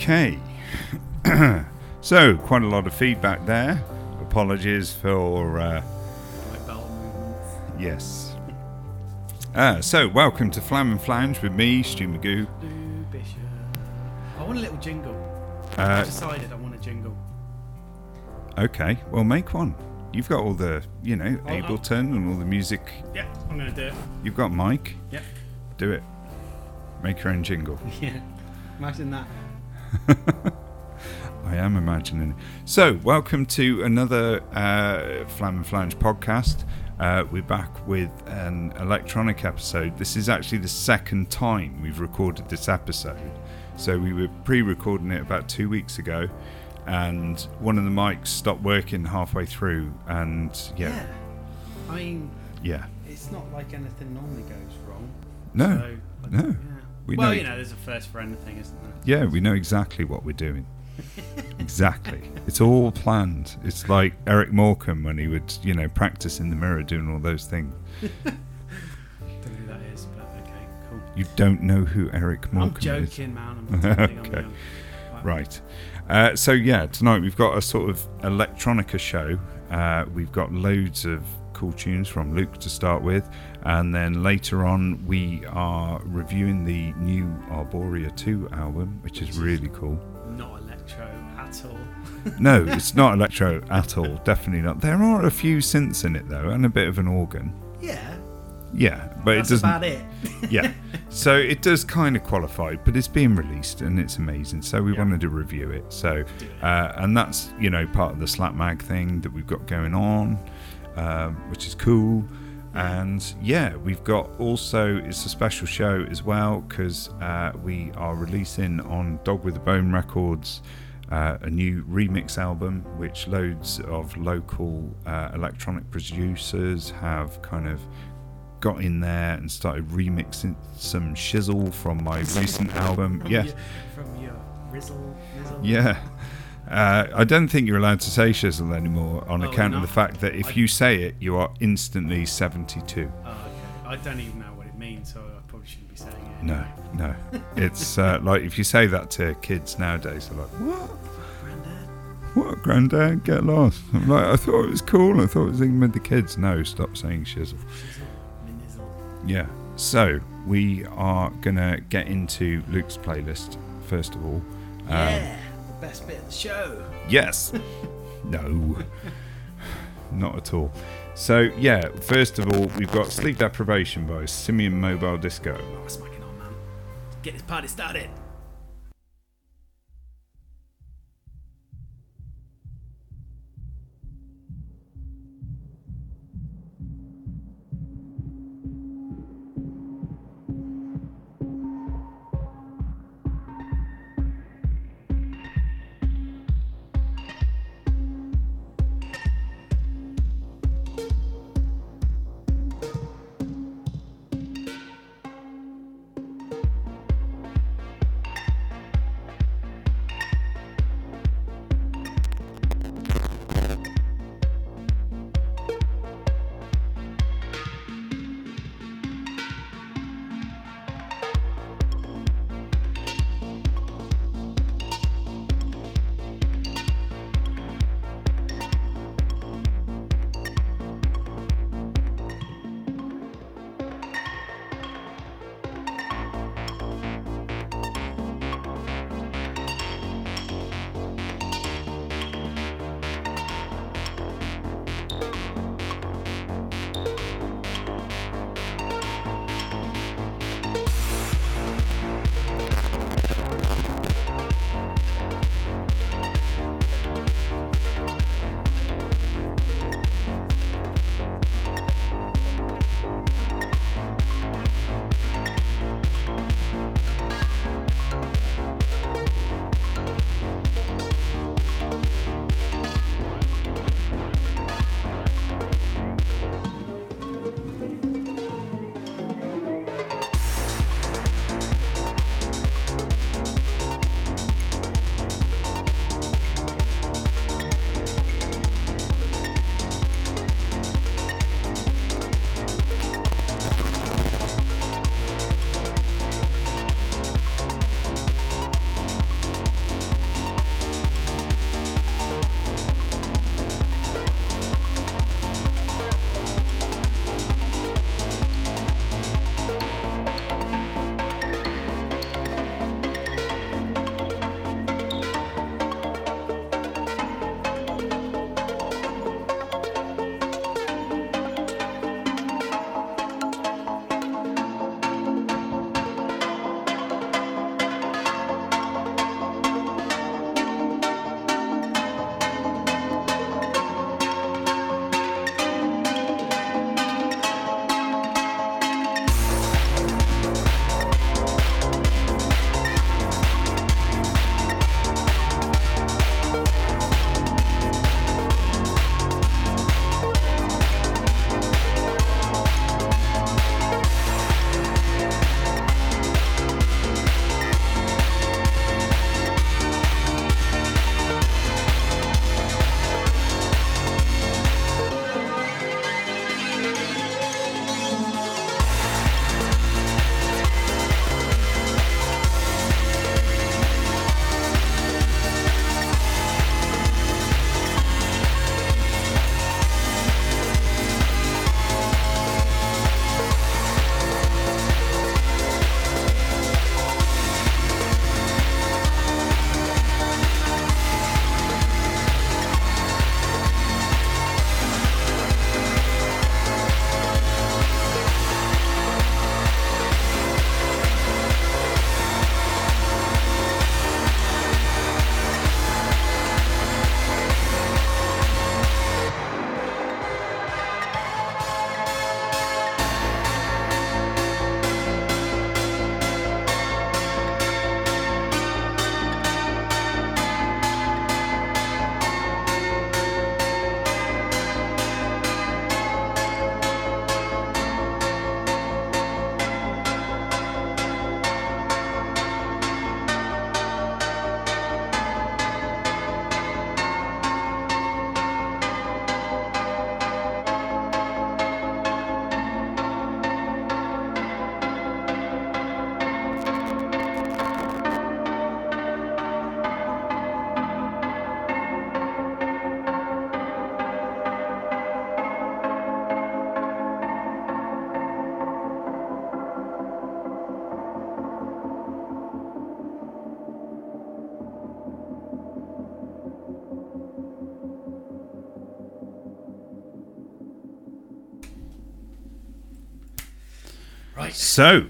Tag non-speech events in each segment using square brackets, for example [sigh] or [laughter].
Okay. [clears throat] so, quite a lot of feedback there. Apologies for. Uh, Like bowel movements. yes. Uh, so, welcome to Flam and Flange with me, Stu Magoo. I want a little jingle. Uh, I've decided I want a jingle. okay, well, make one. You've got all the, you know, I'll- I'll- Ableton and all the music. Yeah, I'm gonna do it. You've got Mike. Yep. Do it. Make your own jingle. [laughs] Yeah. Imagine that. [laughs] I am imagining. So, welcome to another uh, Flam and Flange podcast. Uh, we're back with an electronic episode. This is actually the second time we've recorded this episode. So, we were pre recording it about two weeks ago, and one of the mics stopped working halfway through. And yeah, I mean, yeah. it's not like anything normally goes wrong. No, So, no. Yeah. We well, know- you know, there's a first for anything, isn't there? Yeah, we know exactly what we're doing. exactly. It's all planned. It's like Eric Morecambe when he would, you know, practice in the mirror doing all those things. [laughs] Don't know who that is, but okay, cool. You don't know who Eric I'm Morecambe is. man. I'm [laughs] not Okay. Wow. Right. Uh, so yeah, tonight we've got a sort of electronica show. Uh, we've got loads of cool tunes from Luke to start with, and then later on we are reviewing the new Arborea 2 album, which is really cool. Not electro at all. [laughs] No, it's [laughs] not electro at all. Definitely not. There are a few synths in it though, and a bit of an organ. Yeah, Yeah, but that's it doesn't. about it. [laughs] yeah, so it does kind of qualify, but it's being released and it's amazing. So we Yeah. wanted to review it. So, uh, and that's you know part of the Slap Mag thing that we've got going on, um, which is cool. And yeah, we've got also it's a special show as well because uh, we are releasing on Dog with a Bone Records uh, a new remix album, which loads of local uh, electronic producers have kind of got in there and started remixing some shizzle from my recent album. From Yes, your, from your rizzle, rizzle. yeah. Uh, I don't think you're allowed to say shizzle anymore on Oh, account of the fact that if I- you say it, you are instantly 72. Oh, okay. I don't even know what it means, so I probably shouldn't be saying it. No, no. It's uh, [laughs] like if you say that to kids nowadays, they're like, what? Grandad. What, granddad? Get lost. I'm like, I thought it was cool. I thought it was even with the kids. No, stop saying shizzle. Shizzle. Yeah. So we are gonna get into Luke's playlist first of all. Um, yeah, best bit of the show. Yes. [laughs] no. Not at all. So yeah, first of all, we've got Sleep Deprivation by Simian Mobile Disco. Oh, smacking on, man. Get this party started. So,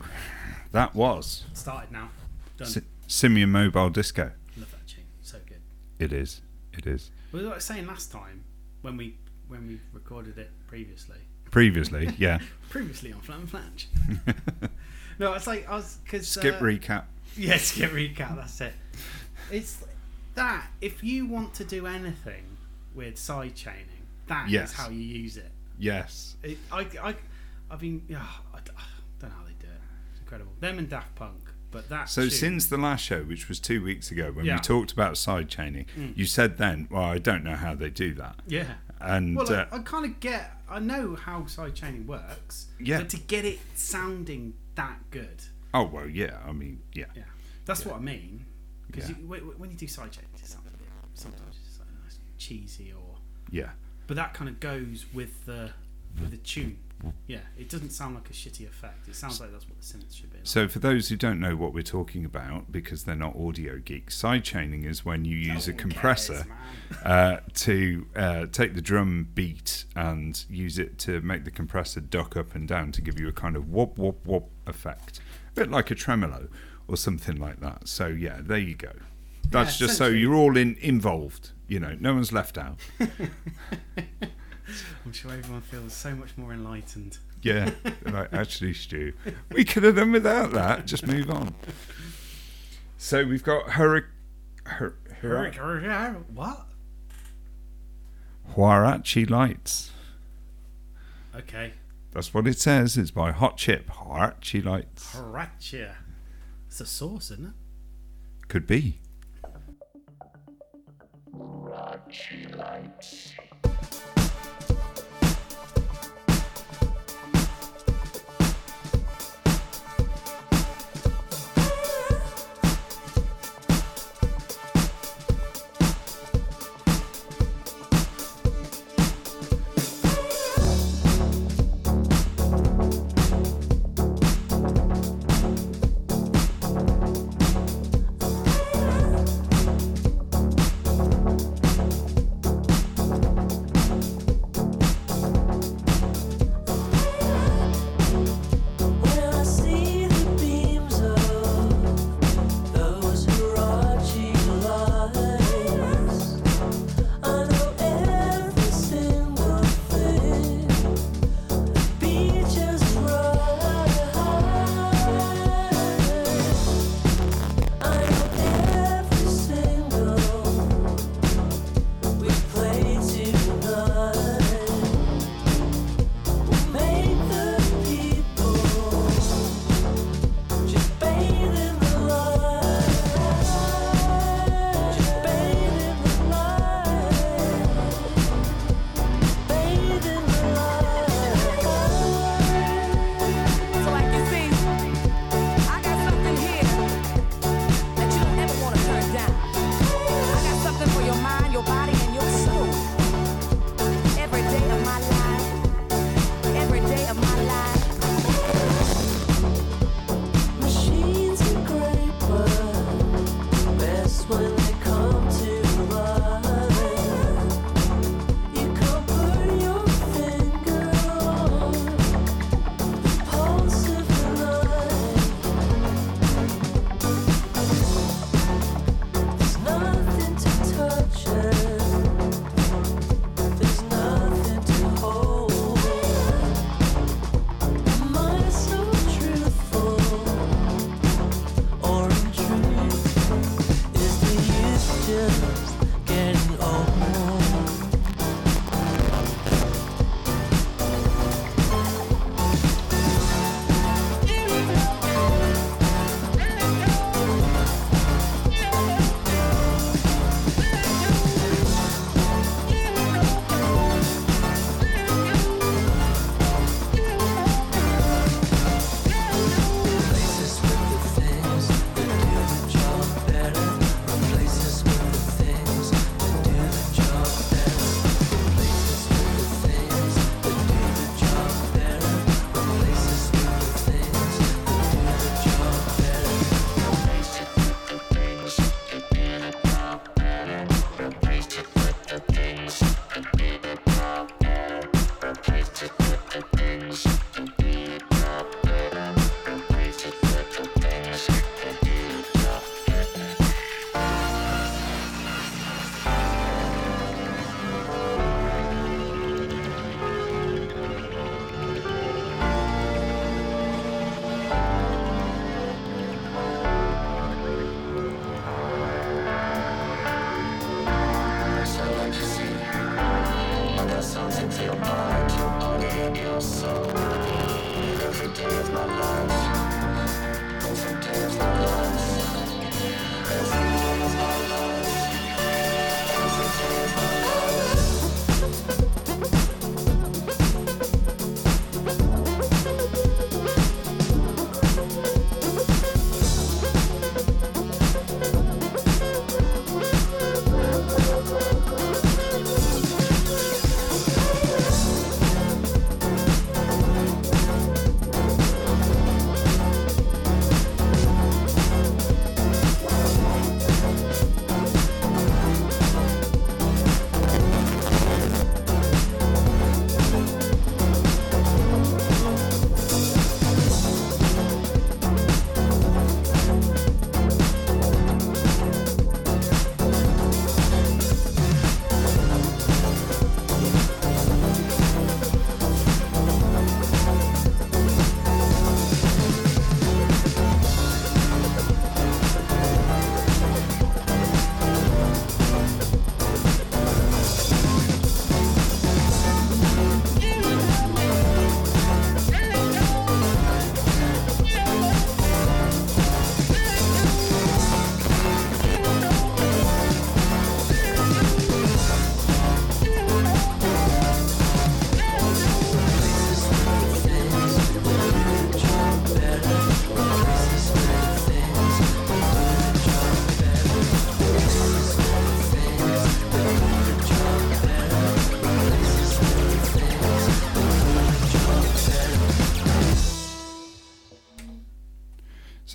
that was Started now. Done. Si- Simian Mobile Disco. Love that tune. So good. It is. It is. Well, like I was saying last time when we when we recorded it previously. Previously, [laughs] yeah. Previously on Flam and Flange. [laughs] no, it's like I was because Skip uh, recap. Yeah, skip recap. That's it. It's that if you want to do anything with side chaining, that is Yes. how you use it. Yes. it I, I, I mean, yeah, I, d- I don't know how they do it. It's incredible. Them and Daft Punk, but that. So since the last show, which was two weeks ago, when Yeah. we talked about side chaining, Mm. you said then, "Well, I don't know how they do that," yeah. and Well, uh, I, I kind of get. I know how side chaining works. Yeah. But to get it sounding that good, oh well, yeah. I mean, yeah, yeah, that's what I mean. Because Yeah. when you do side chaining, it sounds a bit. Sometimes it's like nice cheesy or. yeah, But that kind of goes with the with the tune. Yeah, it doesn't sound like a shitty effect. It sounds like that's what the synth should be. Like. So, for those who don't know what we're talking about, because they're not audio geeks, side chaining is when you use a No one compressor cares, uh, [laughs] to uh, take the drum beat and use it to make the compressor duck up and down to give you a kind of whoop whoop whoop effect, a bit like a tremolo or something like that. So, yeah, there you go. That's Yeah, just so you're all in involved. You know, no one's left out. [laughs] [laughs] I'm sure everyone feels so much more enlightened. Yeah, [laughs] like actually, Stu, we could have done without that. Just move on. So we've got Hurri- Hur- Hur- What? Huarache Lights. Okay. That's what it says. It's by Hot Chip. Huarache Lights. Huarache. It's a sauce, isn't it? Could be.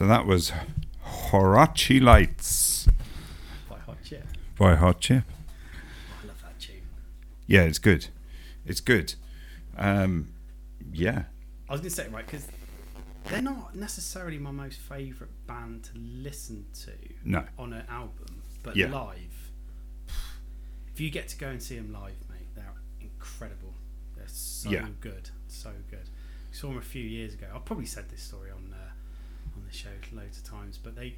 So that was Huarache Lights By Hot Chip. by Hot Chip. I love that tune. Yeah, it's good. It's good. Um, yeah. I was going to say, right, because they're not necessarily my most favourite band to listen to No. on an album, but Yeah. live, if you get to go and see them live, mate, they're incredible. They're so Yeah. good, so good. I saw them a few years ago. I've probably said this story on uh, show loads of times, but they,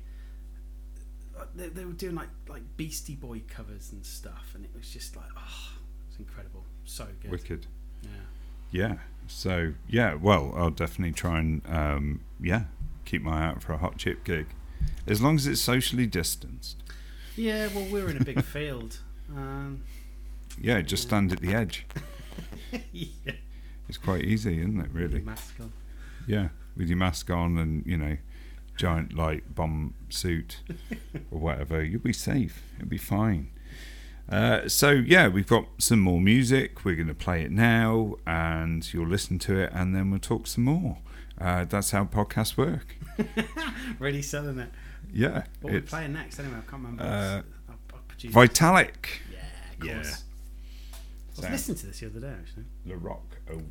uh, they they were doing like like Beastie Boy covers and stuff, and it was just like, oh, it was incredible, so good. Wicked. Yeah. Yeah. So yeah, well, I'll definitely try and um, yeah keep my eye out for a hot chip gig, as long as it's socially distanced. Yeah, well, we're in a big [laughs] field. Um, Yeah, just stand at the edge. [laughs] yeah. It's quite easy, isn't it? Really. Mask on. Yeah, with your mask on and you know, giant light bomb suit or whatever, you'll be safe. It'll be fine. Uh, so yeah, we've got some more music. We're going to play it now, and you'll listen to it, and then we'll talk some more. Uh, that's how podcasts work. [laughs] Really selling it. Yeah, What we're it's playing next, anyway, I can't remember. uh, I, I produced Vitalic. Yeah, of Yeah. course. I was So- listening to this the other day, actually. The Rock 01.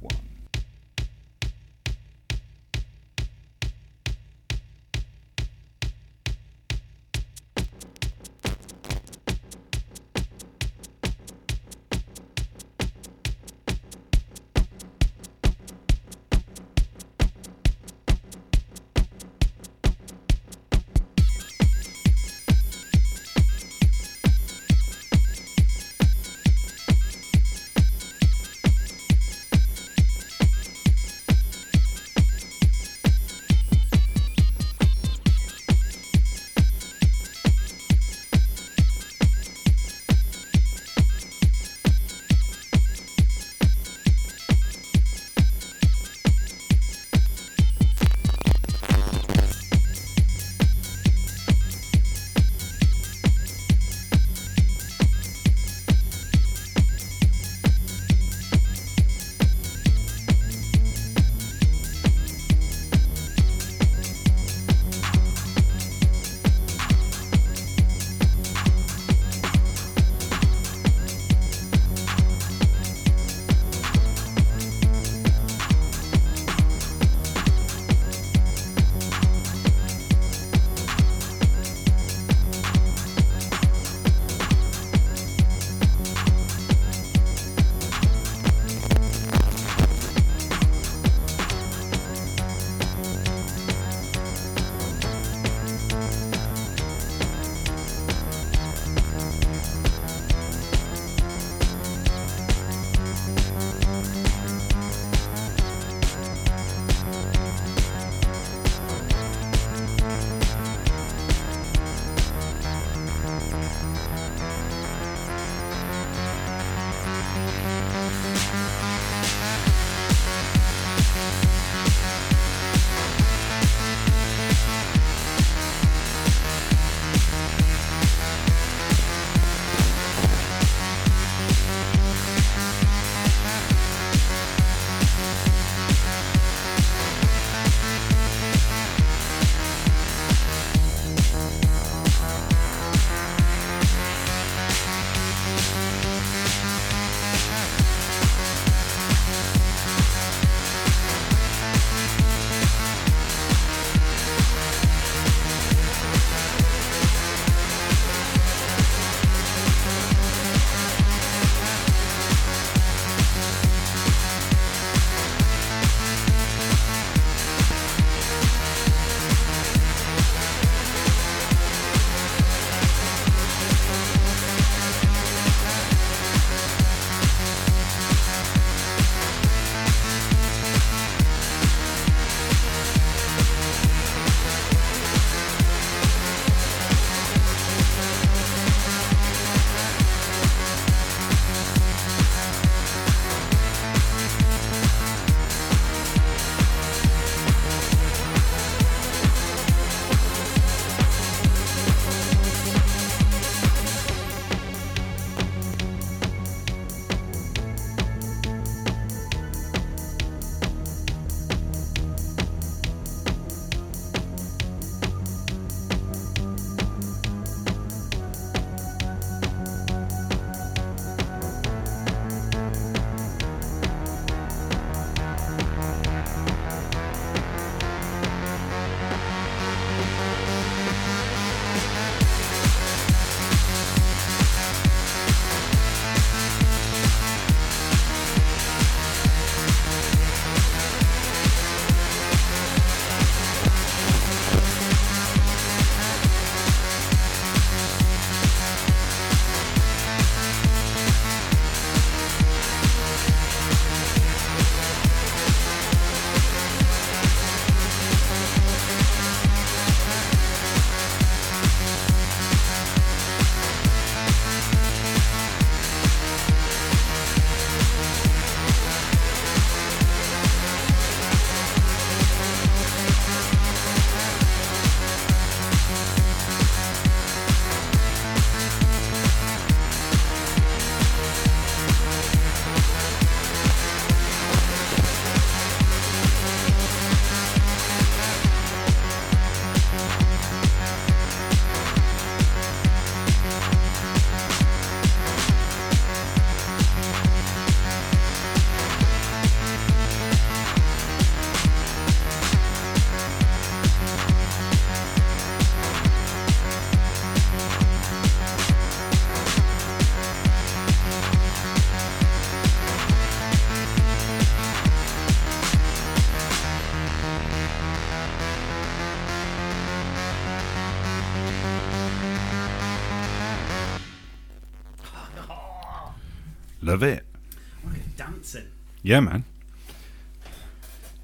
Yeah, man.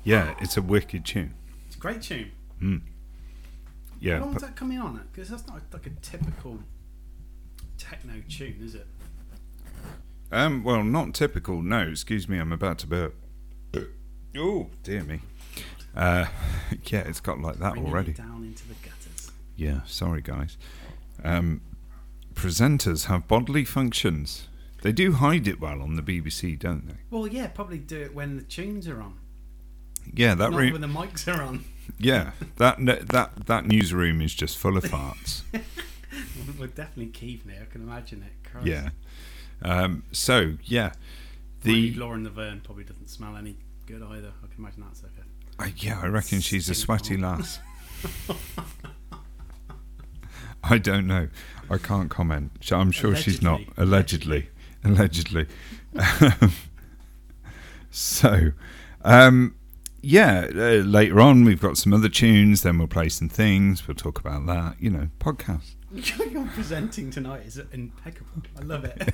Yeah, it's a wicked tune. It's a great tune. Yeah, How long's but- that coming on at? Because that's not like a typical techno tune, is it? Um, well, not typical. No, excuse me, I'm about to burp. Oh, dear me. Uh, [laughs] yeah, it's got like that Bringing already. down into the gutters. Yeah, sorry, guys. Um, presenters have bodily functions. They do hide it well on the BBC, don't they? Well, yeah, probably do it when the tunes are on, Yeah, that not room. when the mics are on. Yeah, [laughs] that that that newsroom is just full of farts. [laughs] We're definitely keeping it. I can imagine it. Christ. yeah. Um, so yeah, The the Lauren Laverne probably doesn't smell any good either. I can imagine that's okay. I yeah, I reckon she's a sweaty lass. [laughs] I don't know. I can't comment. I'm sure she's not. Allegedly. [laughs] Allegedly, [laughs] so, um, yeah. Uh, later on, we've got some other tunes. Then we'll play some things. We'll talk about that. You know, podcast. [laughs] Your presenting tonight is impeccable. I love it.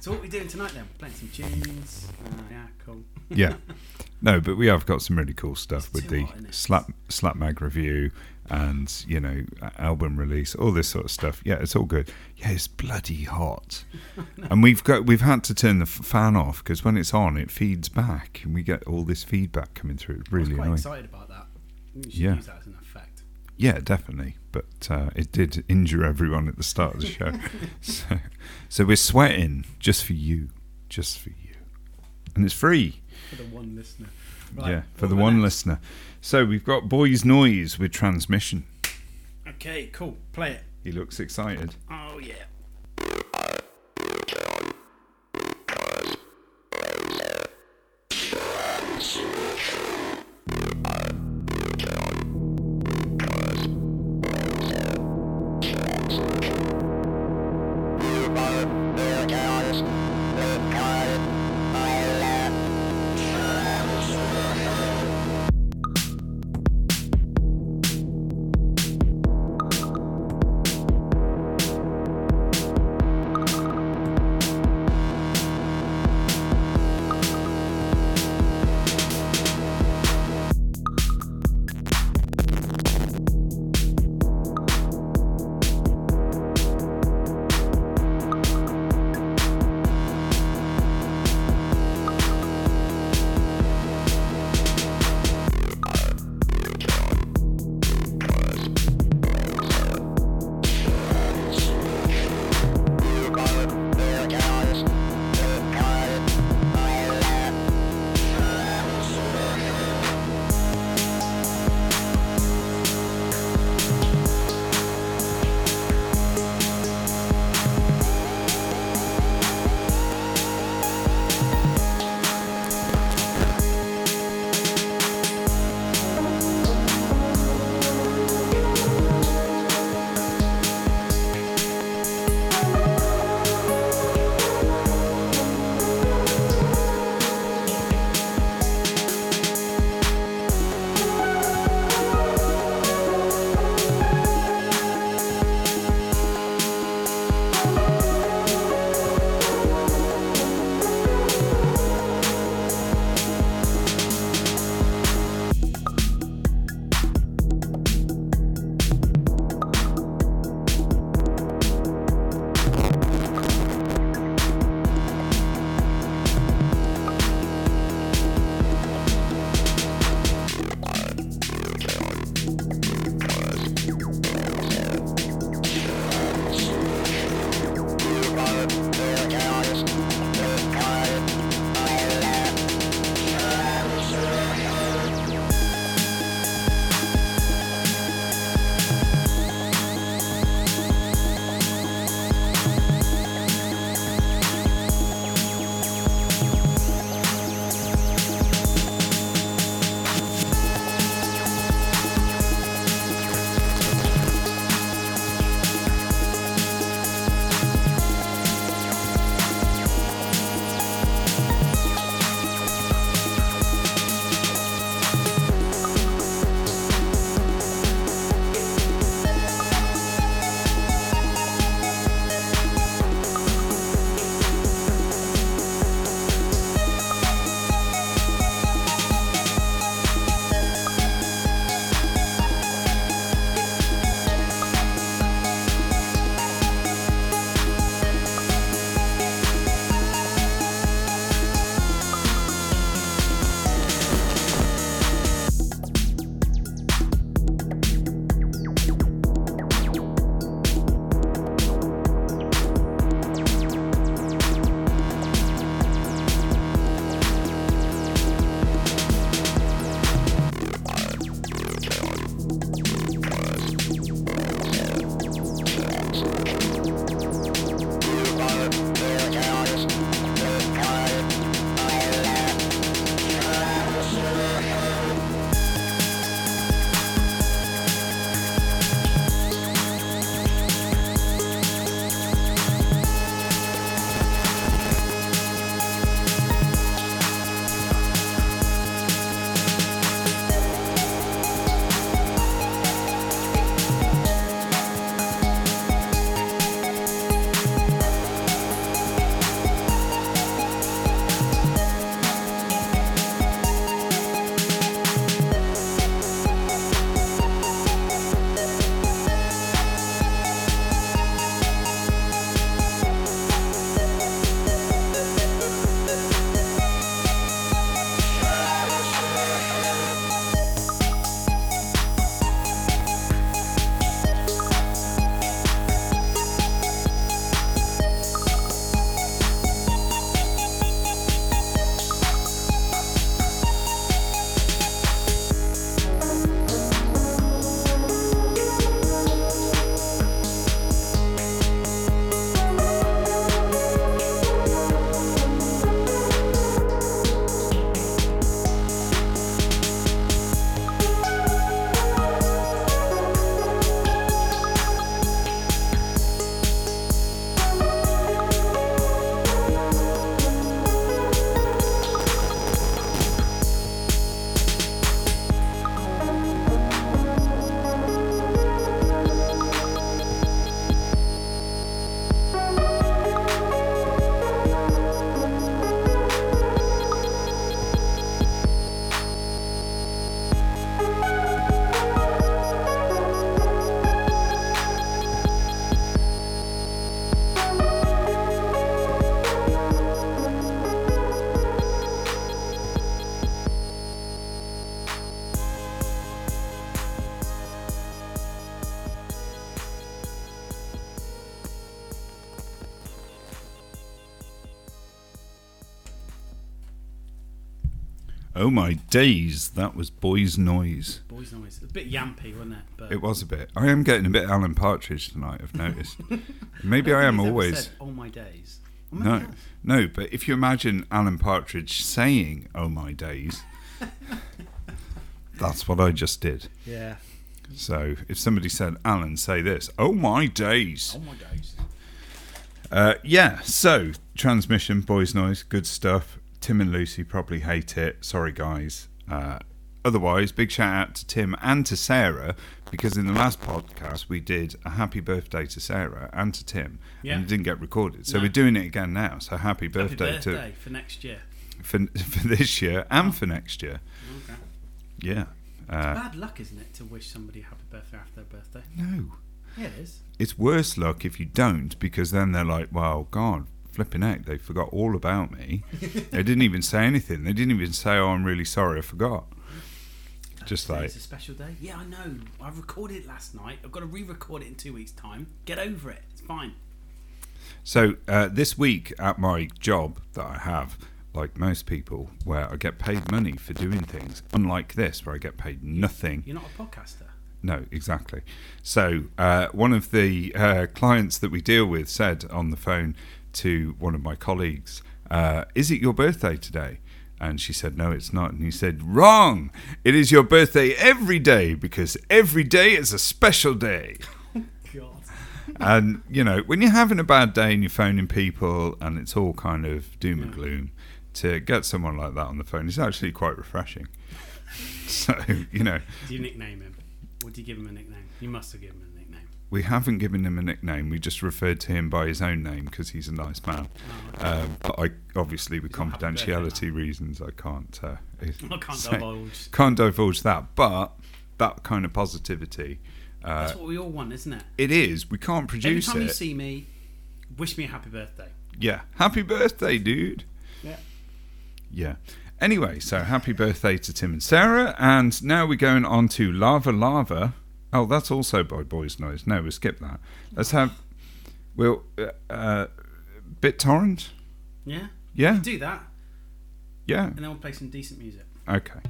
so what are we doing tonight then? We're playing some tunes. Uh, yeah, cool. Yeah. No, but we have got some really cool stuff It's with the hot, slap slap mag review and you know album release, all this sort of stuff. Yeah, it's all good. Yeah, it's bloody hot, [laughs] and we've got we've had to turn the fan off because when it's on, it feeds back, and we get all this feedback coming through. It's I was really quite annoying. excited about that. Yeah. use that as an effect. Yeah, definitely. But uh, it did injure everyone at the start of the show. [laughs] [laughs] so, so we're sweating just for you, just for you, and it's free. For the one listener. Yeah, for the one next? listener. So we've got Boys Noize with transmission. Okay, cool. Play it. He looks excited. Oh, yeah. Oh my days, that was Boys Noize. Boys Noize. A bit yampy, wasn't it? But It was a bit. I am getting a bit Alan Partridge tonight. I've noticed. [laughs] Maybe I am think he's ever always. Said, oh my days. Or maybe No, no. But if you imagine Alan Partridge saying "Oh my days," [laughs] that's what I just did. Yeah. So if somebody said, "Alan, say this," "Oh my days." Oh my days. Uh, yeah, so transmission, Boys Noize, good stuff. Tim and Lucy probably hate it. Sorry, guys. Uh, otherwise, big shout out to Tim and to Sarah because in the last podcast we did a happy birthday to Sarah and to Tim, Yeah. and it didn't get recorded. So No. we're doing it again now. So happy Happy birthday, to for next year. for, for this year and for next year. Okay. Yeah. Uh, Bad luck, isn't it, to wish somebody a happy birthday after their birthday? no, Yeah, it is. it's worse luck if you don't because then they're like, well, God, flipping heck, they forgot all about me. they didn't even say anything. They didn't even say, oh, I'm really sorry, I forgot. Just like, It's a special day. Yeah, I know. I recorded it last night. I've got to re-record it in two weeks' time. Get over it. It's fine. so uh, this week at my job that I have, like most people, where I get paid money for doing things, unlike this, where I get paid nothing You're not a podcaster. No, exactly. So uh, one of the uh, clients that we deal with said on the phone to one of my colleagues, uh, "Is it your birthday today?" And she said, "No, it's not." And he said, "Wrong. It is your birthday every day because every day is a special day." [laughs] God. and you know, when you're having a bad day and you're phoning people and it's all kind of doom and gloom, to get someone like that on the phone is actually quite refreshing. [laughs] So you know. Do you nickname him? Or do you give him a nickname? You must have given him. We haven't given him a nickname. We just referred to him by his own name because he's a nice man. Um, but I obviously, with He's not happy birthday confidentiality reasons, I can't. Uh, [laughs] I can't say- divulge. Can't divulge that. But that kind of positivity, uh, That's what we all want, isn't it? it is. We can't produce Every produce time you see me, wish me a happy birthday. yeah. Happy birthday, dude. Yeah. Yeah. Anyway, so happy birthday to Tim and Sarah, and now we're going on to Lava Lava. Oh, that's also by Boys Noize. No, we'll skip that. Let's have. We'll. Uh, uh, BitTorrent? Yeah? Yeah? Do that, Yeah. and then we'll play some decent music. Okay.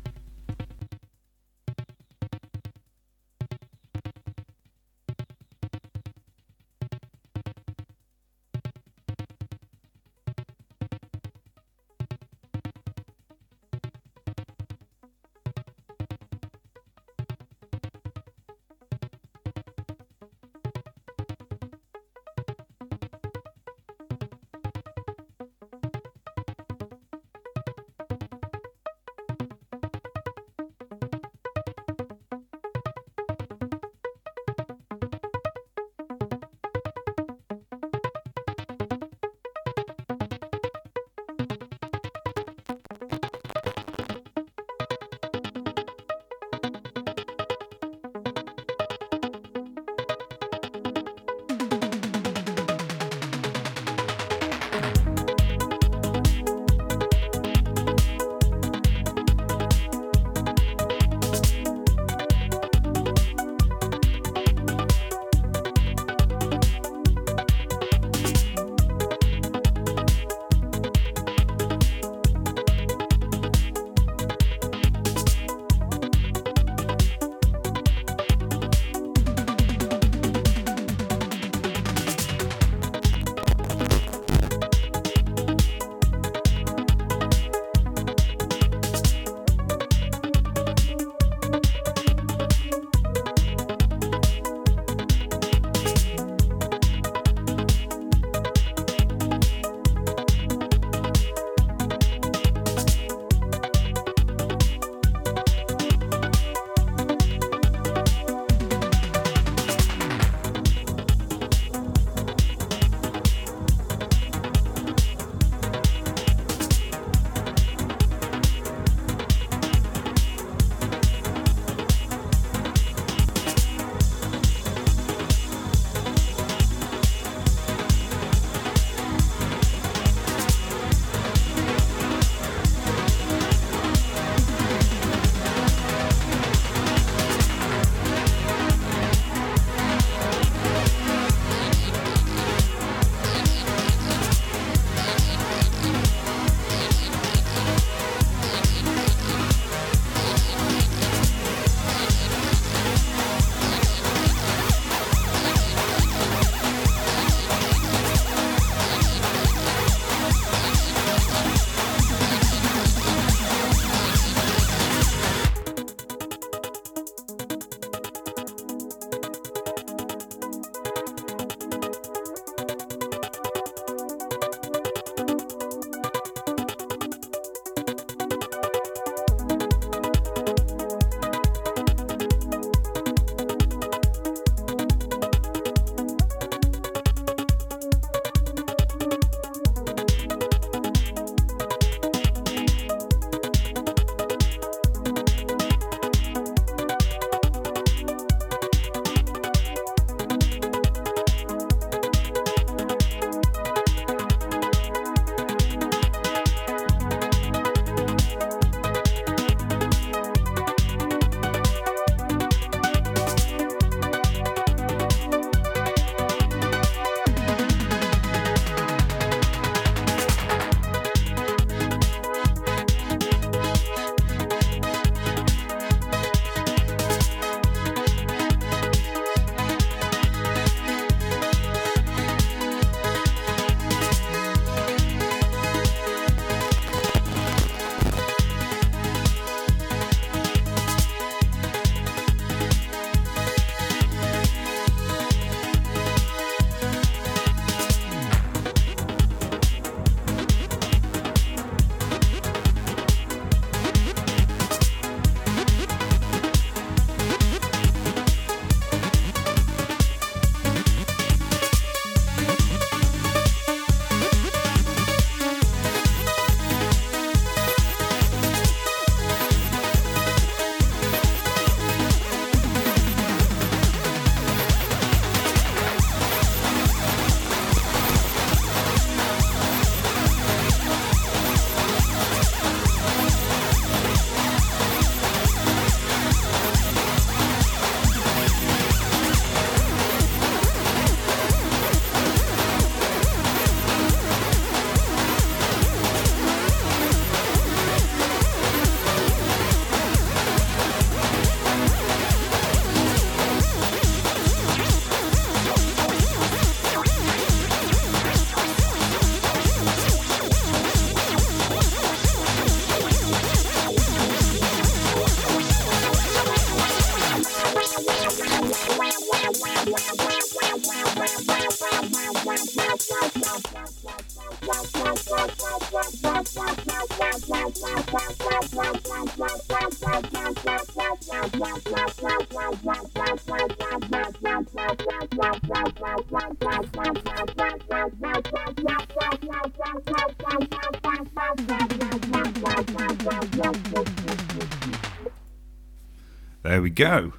We go.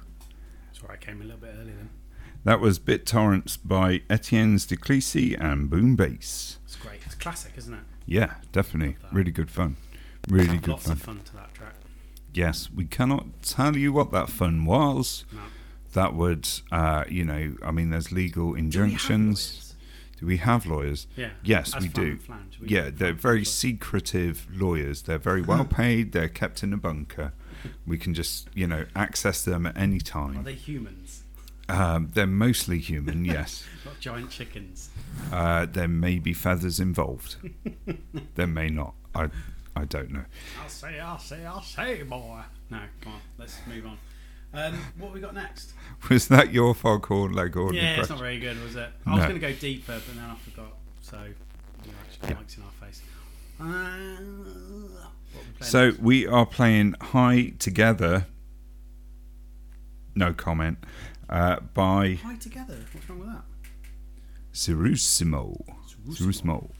Sorry, I came a little bit early then. That was BitTorrents by Etienne de Crécy and Boom Bass. It's great. It's classic, isn't it? Yeah, definitely. Really good fun. Really good Lots fun. of fun to that track. Yes, we cannot tell you what that fun was. No. That would, uh, you know, I mean, there's legal Do we have injunctions. Do we have lawyers? Yeah. Yes, As we do. Flange, we Yeah, they're very secretive lawyers. They're very [clears throat] well paid. They're kept in a bunker. We can just, you know, access them at any Flange. Are time. they humans? Um, they're mostly human, [laughs] yes. Not giant chickens. Uh, there may be feathers involved. [laughs] there may not. I, I don't know. I'll say, I'll say, I'll say, boy. No, come on. Let's move on. Um, what have we got next? [laughs] Was that your foghorn leghorn yeah, it's not very good, was it? I was going to go deeper, but then I forgot. So, you know, actually, Yeah. Mike's in our face. Uh, what we playing So we are playing High Together. No comment. Uh, by Hi together. What's wrong with that? Cerusimo. Cerusimo.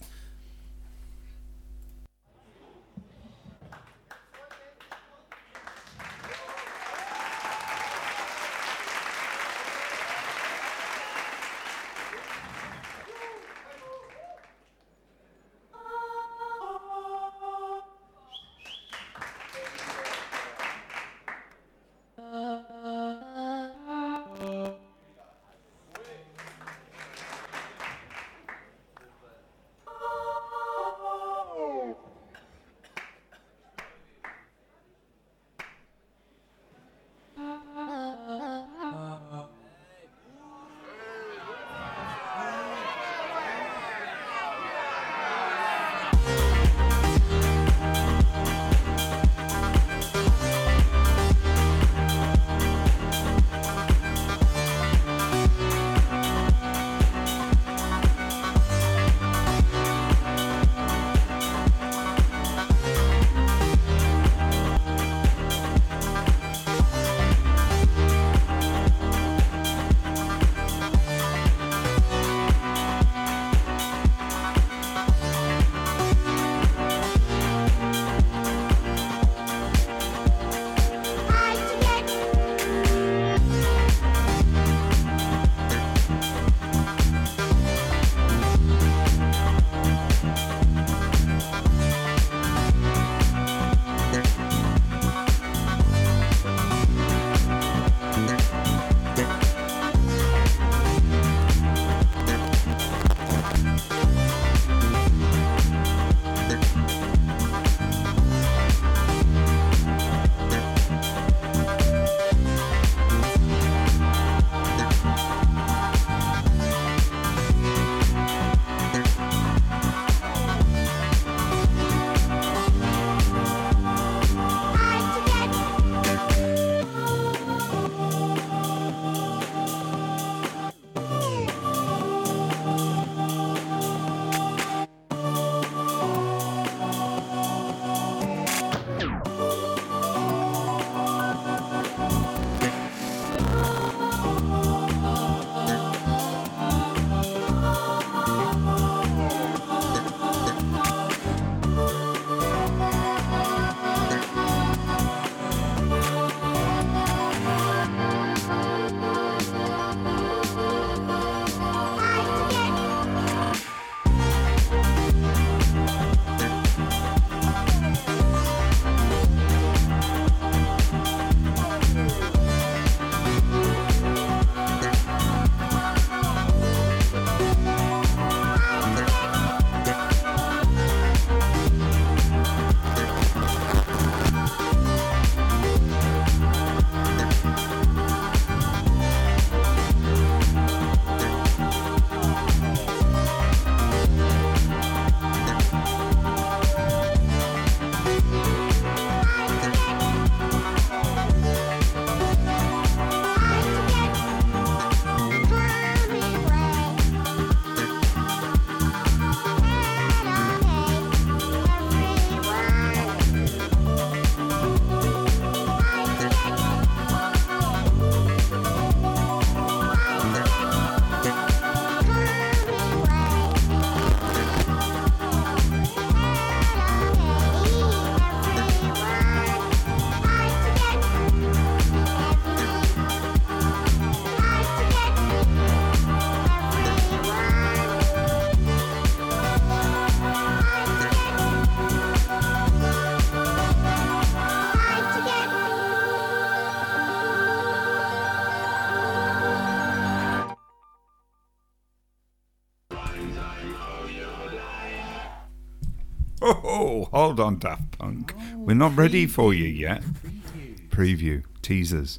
Oh, hold on, Daft Punk. We're not ready for you yet. Preview. Preview, teasers,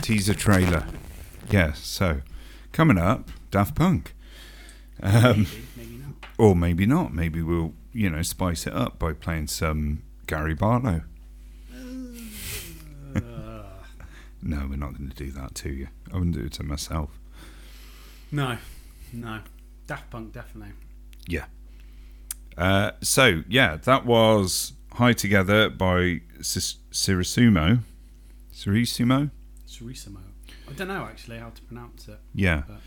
teaser trailer. Yeah, so coming up, Daft Punk. Um, maybe, maybe not. or maybe not. Maybe we'll, you know, spice it up by playing some Gary Barlow. [laughs] No, we're not going to do that to you. I wouldn't do it to myself. no, no. Daft Punk definitely. Yeah. Uh, so yeah, that was "High Together" by Sis- Cirisumo. Cirisumo. Surissimo. I don't know actually how to pronounce it. Yeah, But-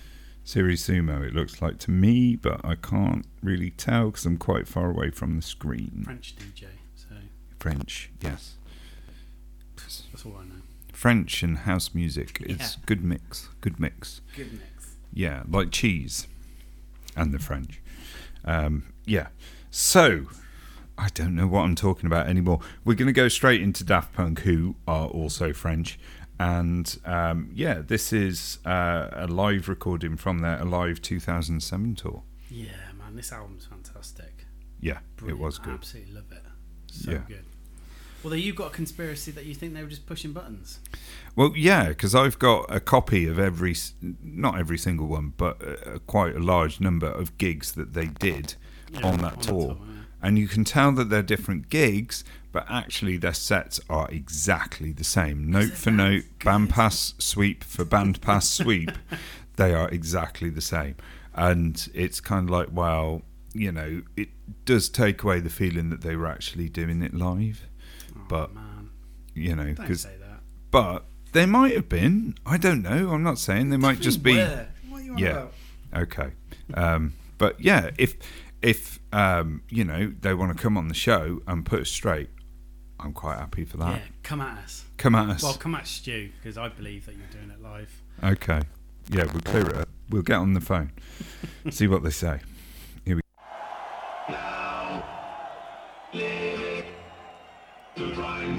Cirisumo. It looks like to me, but I can't really tell because I'm quite far away from the screen. French DJ. So French, yes. that's all I know. French and house music. It's Yeah. good mix. Good mix. Good mix. Yeah, like cheese and the French. Um, yeah. So, I don't know what I'm talking about anymore. We're going to go straight into Daft Punk, who are also French. And um, yeah, this is uh, a live recording from their Alive 2007 tour. Yeah, man, this album's fantastic. Yeah, Brilliant. it was I good. absolutely love it. So Yeah. good. Although you've got a conspiracy that you think they were just pushing buttons. Well, yeah, because I've got a copy of every, not every single one, but uh, quite a large number of gigs that they did Yeah, on that tour. yeah. and you can tell that they're different gigs, but actually their sets are exactly the same. Note for note, band pass sweep for band pass [laughs] sweep, they are exactly the same. And it's kind of like, well, you know, it does take away the feeling that they were actually doing it live, Oh, But- man, you know, because say that. but they might have been. I don't know. I'm not saying they might just be. Where? What are you on Yeah. about? Okay. Um, but yeah, if if um, you know they want to come on the show and put us straight, I'm quite happy for that. Yeah, come at us. Come at us. Well, come at Stu because I believe that you're doing it live. okay. Yeah, we'll clear it up. We'll get on the phone, see what they say. Here we. The prime time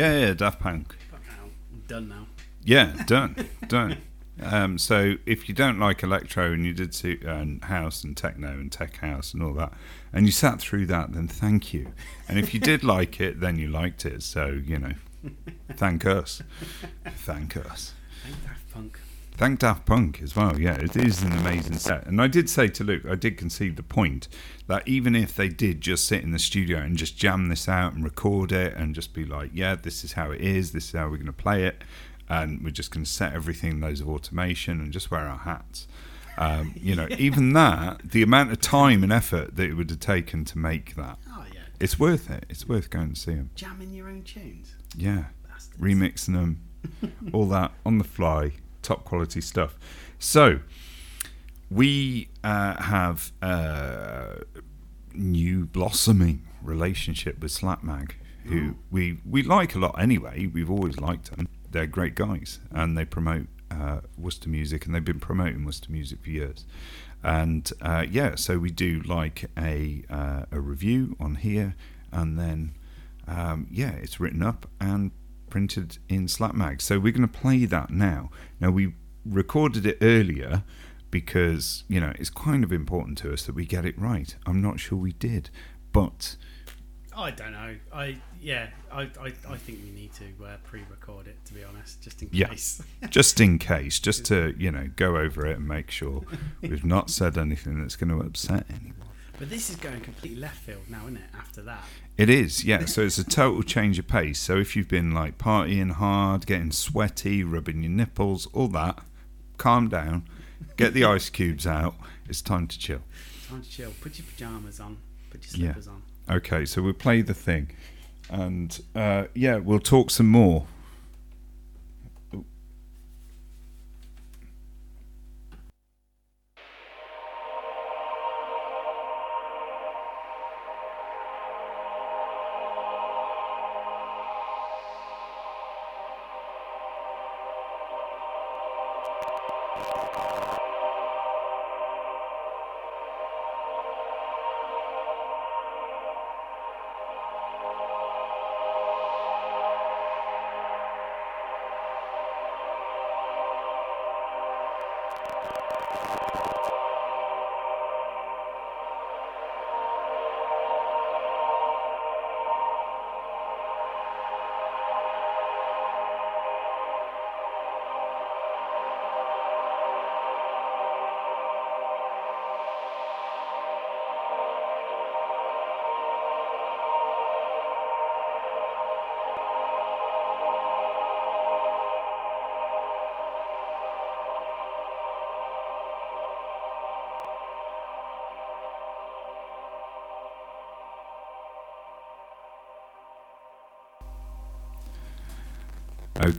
Yeah, yeah, Daft Punk. Fuck hell, I'm done now. Yeah, done, [laughs] done. Um, so if you don't like electro and you did see um, house and techno and tech house and all that, and you sat through that, then thank you. And if you did [laughs] like it, then you liked it. So you know, thank us, [laughs] thank us. Thank Daft Punk. Thank Daft Punk as well. Yeah, it is an amazing set. And I did say to Luke, I did concede the point that even if they did just sit in the studio and just jam this out and record it and just be like, yeah, this is how it is, this is how we're going to play it, and we're just going to set everything in loads of automation and just wear our hats. Um, you know, [laughs] even that, the amount of time and effort that it would have taken to make that, Oh yeah, it's worth it. It's worth going to see them. jamming your own tunes. Yeah Bastards. remixing them, [laughs] all that on the fly, top quality stuff. So we uh, have a new blossoming relationship with Slapmag, who we we like a lot anyway. We've always liked them. They're great guys, and they promote uh, Worcester music, and they've been promoting Worcester music for years. And uh, yeah, so we do like a uh, a review on here, and then um, yeah, it's written up and printed in Slapmag. So we're going to play that now. Now we recorded it earlier because you know it's kind of important to us that we get it right. I'm not sure we did, but I don't know. I yeah. I I, I think we need to uh, pre-record it to be honest, just in Yeah. case. [laughs] just in case, just to you know go over it and make sure we've not said anything that's going to upset anyone. but this is going completely left field now, isn't it? After that, It is, yeah. So it's a total change of pace. So if you've been like partying hard, getting sweaty, rubbing your nipples, all that, calm down, get the [laughs] ice cubes out. It's time to chill. time to chill. Put your pajamas on. Put your Yeah. slippers on. Okay, so we'll play the thing, and uh, yeah, we'll talk some more.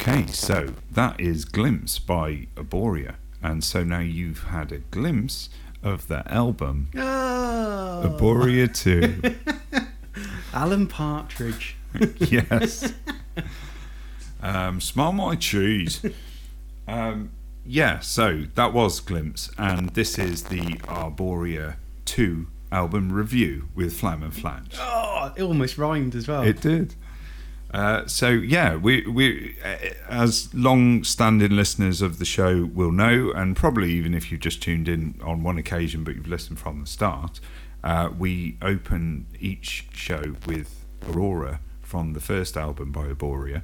Okay, so that is Glimpse by Arborea. And so now you've had a glimpse of the album Oh, Arborea [laughs] 2. Alan Partridge. [laughs] yes. [laughs] Um, smell my cheese. Um, yeah, so that was Glimpse, and this is the Arborea 2 album review with Flam and Flange. Oh, it almost rhymed as well. It did. Uh, so yeah, we we uh, as long-standing listeners of the show will know, and probably even if you've just tuned in on one occasion, but you've listened from the start, uh, we open each show with Aurora from the first album by Arborea.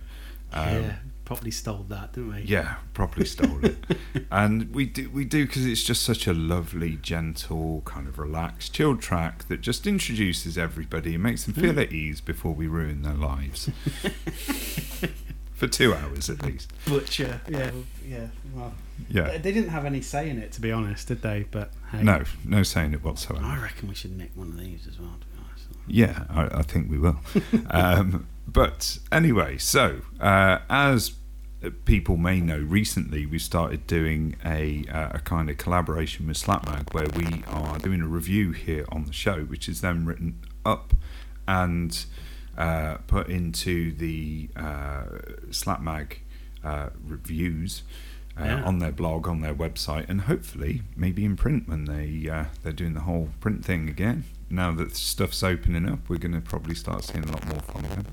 Um, yeah, probably stole that, didn't we? yeah, properly stole it, [laughs] and we do we do because it's just such a lovely, gentle, kind of relaxed, chilled track that just introduces everybody and makes them feel at ease before we ruin their lives [laughs] for two hours at least. Butcher. Yeah, yeah. Well, Yeah, they didn't have any say in it, to be honest, did they? But hey, no, no saying it whatsoever. I reckon we should nick one of these as well. To be honest. Yeah, I, I think we will. [laughs] um, but anyway, so uh, as people may know, recently we started doing a, uh, a kind of collaboration with Slapmag where we are doing a review here on the show, which is then written up and uh, put into the uh, Slapmag uh, reviews. Uh, Yeah. On their blog, on their website, and hopefully maybe in print when they uh, they're doing the whole print thing again now that stuff's opening up, we're going to probably start seeing a lot more from them.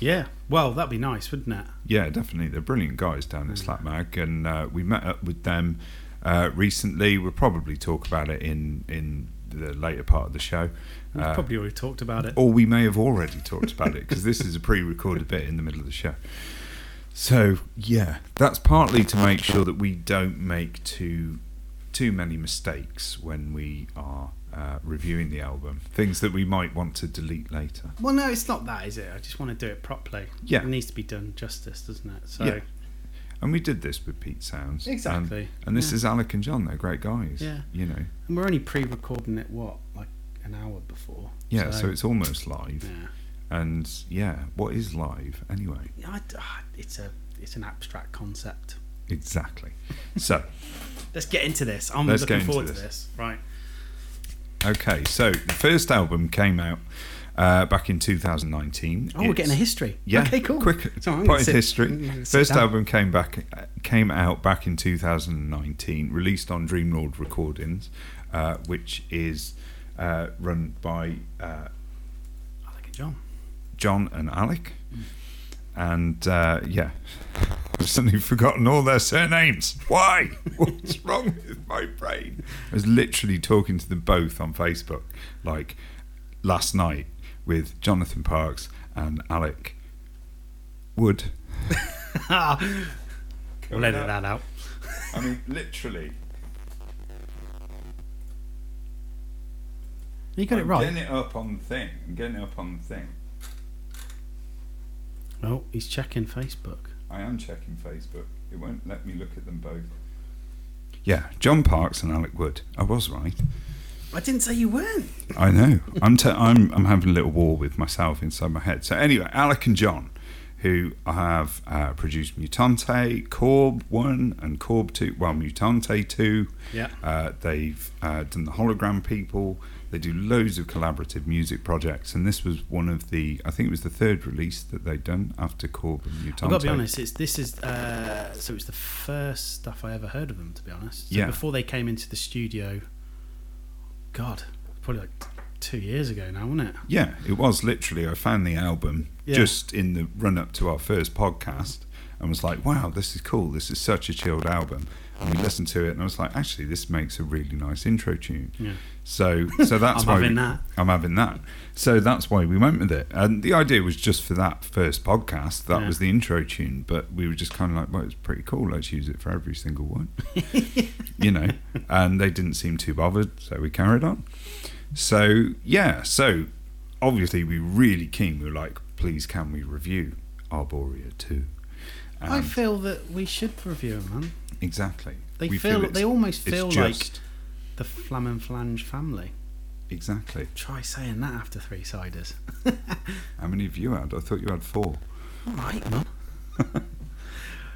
Yeah. Well, that'd be nice, wouldn't it? Yeah, definitely. They're brilliant guys down at Slap Mag, and uh, we met up with them uh, recently. We'll probably talk about it in in the later part of the show. We've Uh, probably already talked about it. or we may have already talked about it because this is a pre-recorded bit in the middle of the show. So yeah, that's partly to make sure that we don't make too too many mistakes when we are uh, reviewing the album. Things that we might want to delete later. Well, no, it's not that, is it? I just want to do it properly. Yeah. It needs to be done justice, doesn't it? So, Yeah. And we did this with Pete Sounds. Exactly, And, this yeah. is Alec and John. They're great guys. Yeah. You know. and we're only pre-recording it. What, like an hour before? Yeah. So, it's almost live. yeah. And yeah, what is live anyway? Yeah, I, ah, it's a it's an abstract concept. Exactly. So. [laughs] Let's get into this. I'm looking forward this. to this. Right. Okay, so the first album came out uh, back in 2019. Oh, we're getting a history. Yeah, Okay, cool. Quick So point sit- history. I'm gonna sit First down. album came back uh, came out back in 2019, released on Dreamlord Recordings, uh, which is uh, run by uh, Alec and John. John and Alec. And uh, yeah, I've suddenly [laughs] forgotten all their surnames. Why? [laughs] What's wrong with my brain? I was literally talking to them both on Facebook, like last night, with Jonathan Parks and Alec Wood. [laughs] We'll edit that out. I mean, literally. You got it I'm right. Getting it up on the thing. I'm getting it up on the thing. Oh, he's checking Facebook. I am checking Facebook. It won't let me look at them both. Yeah, John Parks and Alec Wood. I was right. I didn't say you weren't. I know. I'm t- I'm I'm having a little war with myself inside my head. So anyway, Alec and John, who have uh, produced Mutante, Corb one and Corb two. Well, Mutante two. Yeah. Uh, they've uh, done the Hologram People. They do loads of collaborative music projects, and this was one of the. I think it was the third release that they'd done after Corb and Mutante. I've got to be honest. It's this is uh, so it's the first stuff I ever heard of them. To be honest, so Yeah. Before they came into the studio, God, probably like two years ago now, wasn't it? Yeah, it was literally. I found the album Yeah. just in the run up to our first podcast and was like, wow, this is cool. This is such a chilled album. And we listened to it and I was like, actually, this makes a really nice intro tune. Yeah. So, so [laughs] that's I'm why having we- that. I'm having that. So that's why we went with it. And the idea was just for that first podcast. That Yeah. was the intro tune. But we were just kind of like, well, it's pretty cool. Let's use it for every single one. [laughs] you know. And they didn't seem too bothered, so we carried on. So yeah, so obviously we were really keen. We were like, please, can we review Arborea two? I feel that we should review them, man. Exactly. They We feel, it's- they almost feel like the Flam and Flange family. exactly. Try saying that after three ciders. [laughs] [laughs] How many have you had? I thought you had four. All right, man. [laughs]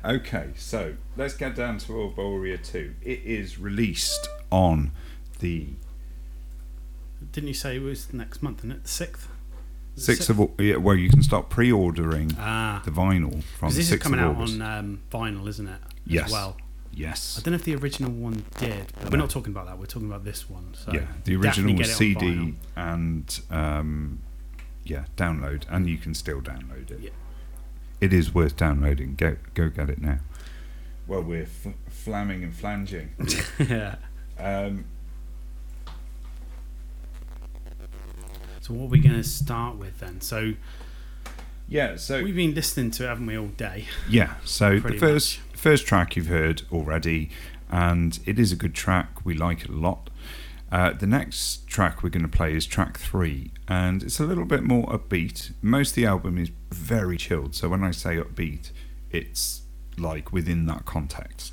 Okay, so let's get down to Arborea 2. It is released on the Didn't you say it was next month? Isn't it the sixth? 6th of Au- yeah, well you can start pre-ordering Ah, the vinyl from this is coming out on um, vinyl, isn't it? Yes. As well. Yes. I don't know if the original one did, but we're not talking about that. We're talking about this one. So yeah, the original was CD and um, yeah, download and you can still download it. Yeah. It is worth downloading. Go go get it now. Well, we're f- flamming and flanging. [laughs] yeah. um, So what are we going to start with then? So yeah, so we've been listening to it, haven't we, all day? Yeah, so the first first track you've heard already, and it is a good track. We like it a lot. Uh, the next track we're going to play is track three, and it's a little bit more upbeat. Most of the album is very chilled, so when I say upbeat, it's like within that context.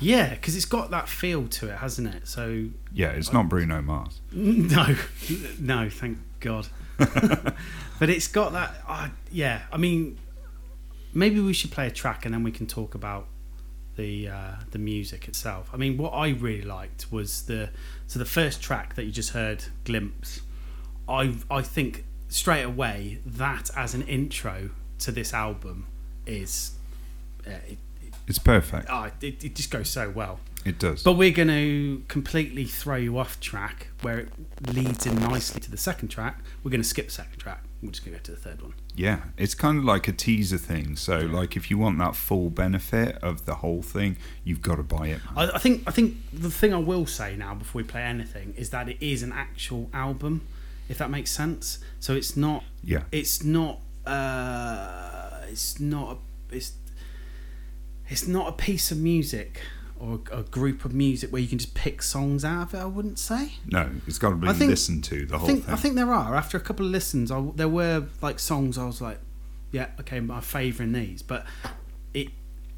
Yeah, because it's got that feel to it, hasn't it? So Yeah, it's not Bruno Mars. [laughs] no, no, thank God. [laughs] but it's got that. Uh, yeah, I mean, maybe we should play a track and then we can talk about the uh, the music itself. I mean, what I really liked was the so the first track that you just heard, glimpse. I I think straight away that as an intro to this album is uh, it, It's perfect. oh, it, it just goes so well. It does. But we're going to completely throw you off track where it leads in nicely to the second track. We're going to skip the second track. We're just going to go to the third one. Yeah, it's kind of like a teaser thing. So, like, if you want that full benefit of the whole thing, you've got to buy it. I, I think I think the thing I will say now before we play anything is that it is an actual album, if that makes sense. So it's not Yeah, it's not uh, it's not a, it's it's not a piece of music or a group of music where you can just pick songs out of it. I wouldn't say. no, it's got to be I think- listened to the I whole think thing. I think there are. After a couple of listens, I, there were like songs I was like, yeah, okay, I'm favouring these, but it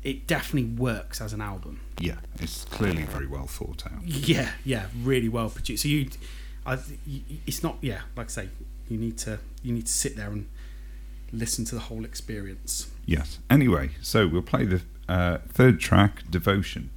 it definitely works as an album. yeah, it's clearly very well thought out. Yeah, yeah, really well produced. So you, I, it's not. Yeah, like I say, you need to you need to sit there and listen to the whole experience. Yes. Anyway, so we'll play the uh, third track, Devotion.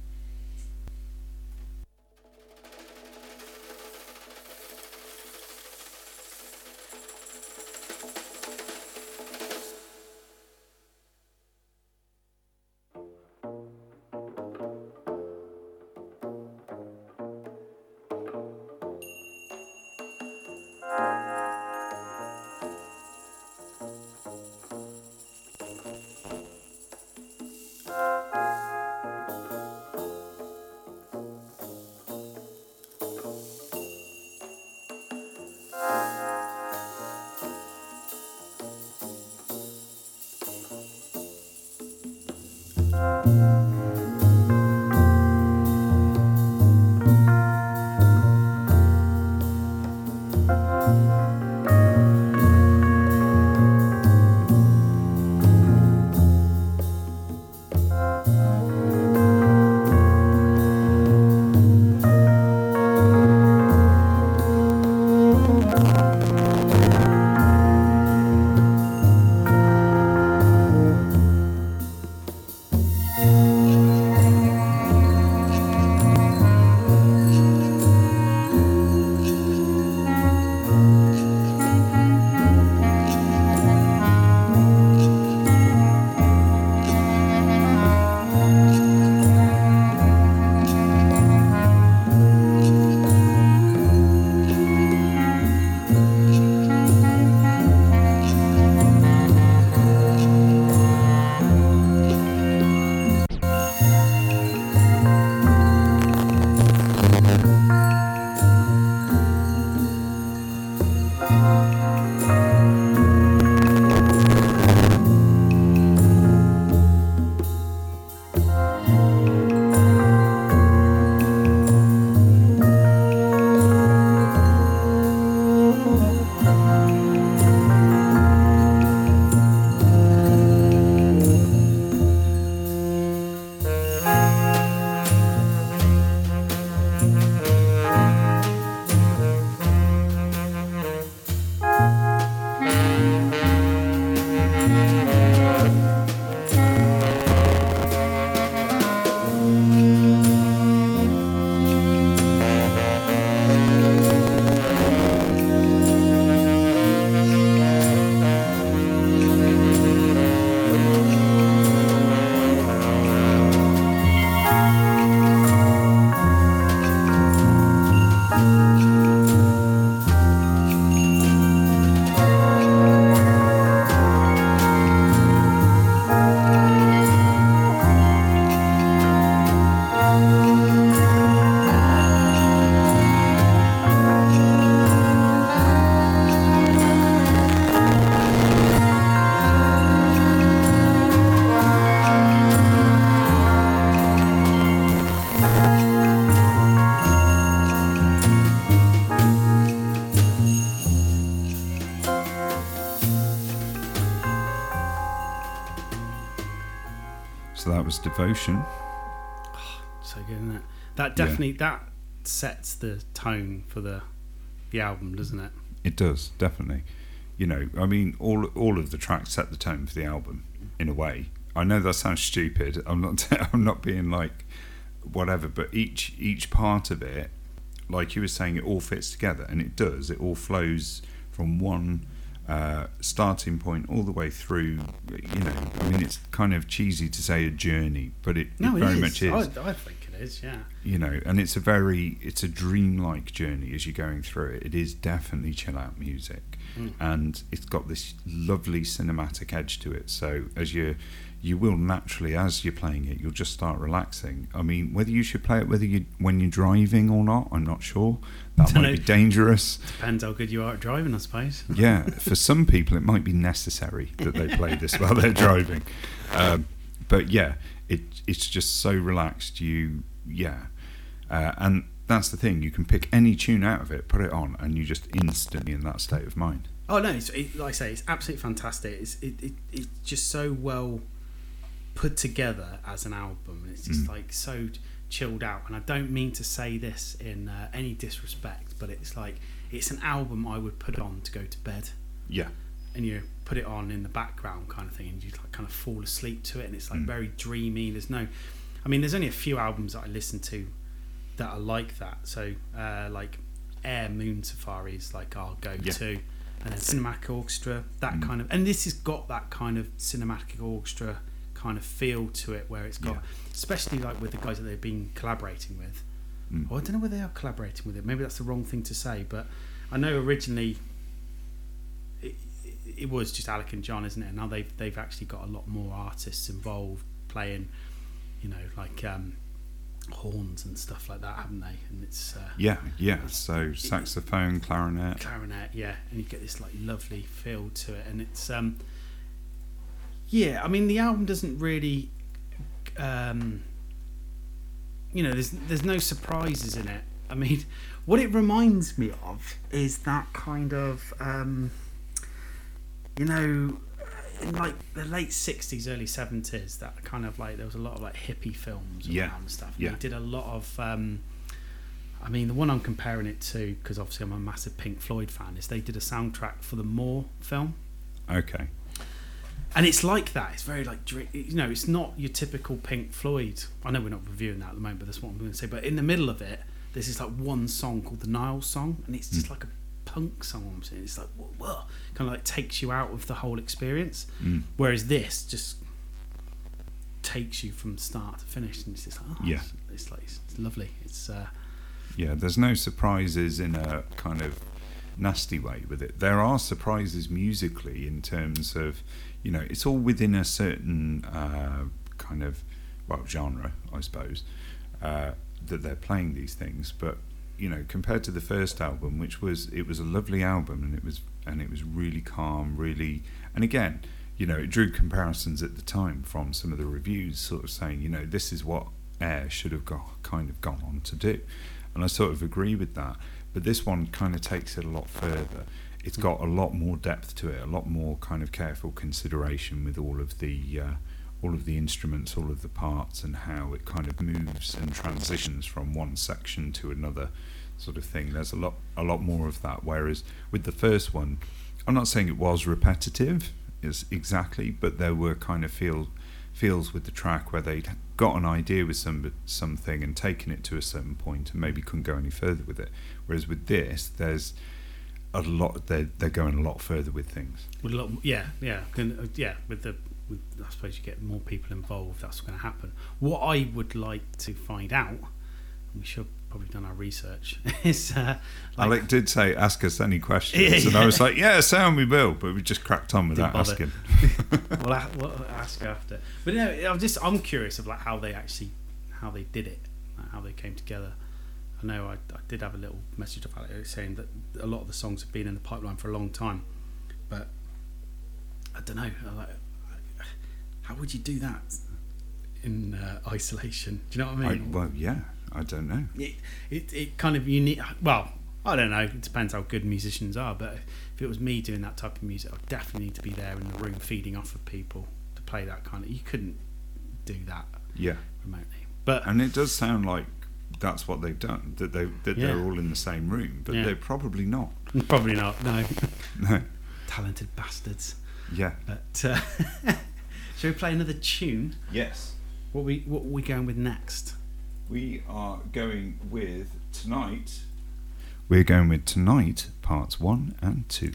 So that was Devotion. Oh, so good, isn't it? That Yeah. definitely that sets the tone for the the album, doesn't it? It does definitely. You know, I mean, all all of the tracks set the tone for the album in a way. I know that sounds stupid. I'm not. [laughs] I'm not being like whatever, but each each part of it, like you were saying, it all fits together, and it does. It all flows from one uh, starting point all the way through. You know, I mean, it's kind of cheesy to say a journey, but it, No, it it very is. much is. I, I think it is, yeah. you know and it's a very it's a dreamlike journey as you're going through it it is definitely chill out music Mm. and it's got this lovely cinematic edge to it so as you you will naturally as you're playing it you'll just start relaxing i mean whether you should play it whether you when you're driving or not i'm not sure that might Dunno. be dangerous Depends how good you are at driving, I suppose. [laughs] yeah, for some people, it might be necessary that they play this while they're [laughs] driving. Um, but yeah, it it's just so relaxed. You yeah, uh, and that's the thing. You can pick any tune out of it, put it on, and you're just instantly in that state of mind. Oh no! It's, it, like I say, it's absolutely fantastic. It's it, it, it's just so well put together as an album. It's just Mm. like so chilled out. And I don't mean to say this in uh, any disrespect, but it's like it's an album I would put on to go to bed, Yeah, and you put it on in the background kind of thing, and you like kind of fall asleep to it, and it's like Mm. very dreamy. There's no, I mean, there's only a few albums that I listen to that are like that. So uh, like Air Moon Safari is like our go-to, and then Cinematic Orchestra, that Mm. kind of, and this has got that kind of Cinematic Orchestra kind of feel to it, where it's got, Yeah. especially like with the guys that they've been collaborating with. Mm. Oh, I don't know whether they are collaborating with it. Maybe that's the wrong thing to say, but I know originally it, it, was just Alec and John, isn't it? And Now they've they've actually got a lot more artists involved playing, you know, like um, horns and stuff like that, haven't they? And it's uh, yeah, yeah. So saxophone, clarinet. clarinet, yeah, and you get this like lovely feel to it, and it's um, yeah. I mean, the album doesn't really, um, you know, there's there's no surprises in it. I mean, [laughs] what it reminds me of is that kind of, um, you know, in like the late '60s, early '70s. That kind of like there was a lot of like hippie films Yeah, and stuff. And yeah. They did a lot of. Um, I mean, the one I'm comparing it to, because obviously I'm a massive Pink Floyd fan, is they did a soundtrack for the More film, Okay. And it's like that. It's very like, you know, it's not your typical Pink Floyd. I know we're not reviewing that at the moment, but that's what I'm going to say. But in the middle of it, there's this like one song called the Nile Song, and it's just like a punk song. I'm saying it's like, whoa, whoa, kind of like takes you out of the whole experience. Mm. Whereas this just takes you from start to finish, and it's just like, oh, Yeah. it's, it's like it's, it's lovely. It's uh, Yeah, there's no surprises in a kind of nasty way with it. There are surprises musically in terms of, you know, it's all within a certain uh, kind of, well, genre, I suppose, uh, that they're playing these things. But you know, compared to the first album, which was it was a lovely album and it was and it was really calm, really, and again, you know, it drew comparisons at the time from some of the reviews, sort of saying, you know, this is what Air should have got kind of gone on to do and I sort of agree with that. But this one kind of takes it a lot further. It's got a lot more depth to it, a lot more kind of careful consideration with all of the uh, all of the instruments, all of the parts, and how it kind of moves and transitions from one section to another, sort of thing. There's a lot a lot more of that. Whereas with the first one, I'm not saying it was repetitive, is exactly, but there were kind of feel feels with the track where they'd got an idea with some something and taken it to a certain point and maybe couldn't go any further with it. Whereas with this, there's a lot. They're they're going a lot further with things. With a lot, yeah, yeah, Can- uh, yeah. With the, with, I suppose you get more people involved. That's going to happen. What I would like to find out, we should probably done our research, [laughs] is uh, like, Alec did say, "Ask us any questions," Yeah, [laughs] and I was like, "Yeah, sound we will," but we just cracked on without asking. [laughs] we'll, a- we'll ask after. But no, I'm just I'm curious of like how they actually how they did it, how they came together. I know I, I did have a little message of Alex saying that a lot of the songs have been in the pipeline for a long time, but I don't know. Like, how would you do that in uh, isolation? Do you know what I I, mean? well, yeah, I don't know. it, it, it kind of you need well I don't know it depends how good musicians are but if it was me doing that type of music I'd definitely need to be there in the room feeding off of people to play that kind of you couldn't do that Yeah, remotely but and it does sound like that's what they've done. That they that they're all in the same room, but Yeah. they're probably not. [laughs] probably not no [laughs] No. talented bastards Yeah. but uh, [laughs] shall we play another tune Yes. what we what are we going with next We are going with tonight. We're going with tonight, parts one and two.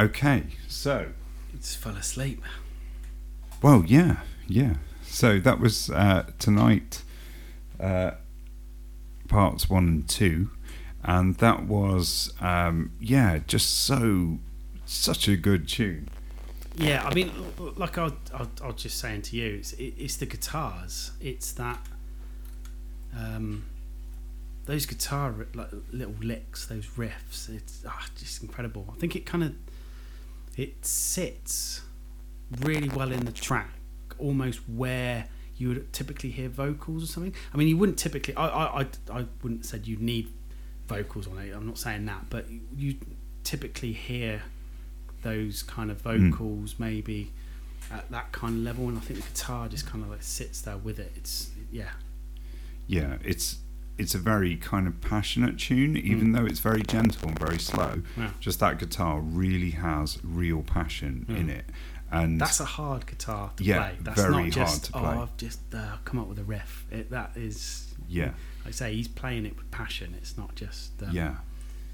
Okay, so Just fell asleep. well, yeah, yeah. So that was uh, tonight, uh, parts one and two, and that was um, yeah, just so such a good tune. Yeah, I mean, like I, I, I was just saying to you, it's, it, it's the guitars. It's that, um, those guitar like little licks, those riffs. It's ah, just incredible. I think it kind of, it sits really well in the track, almost where you would typically hear vocals or something. I mean, you wouldn't typically. I, I, I, wouldn't said you need vocals on it. I'm not saying that, but you typically hear those kind of hmm. vocals maybe at that kind of level and I think the guitar just kind of like sits there with it it's yeah Yeah, it's it's a very kind of passionate tune, even though it's very gentle and very slow. Yeah. Just that guitar really has real passion in it, and that's a hard guitar to Yeah, play that's very not hard just to oh play. I've just uh, come up with a riff it, that is yeah, like I say he's playing it with passion it's not just um, yeah,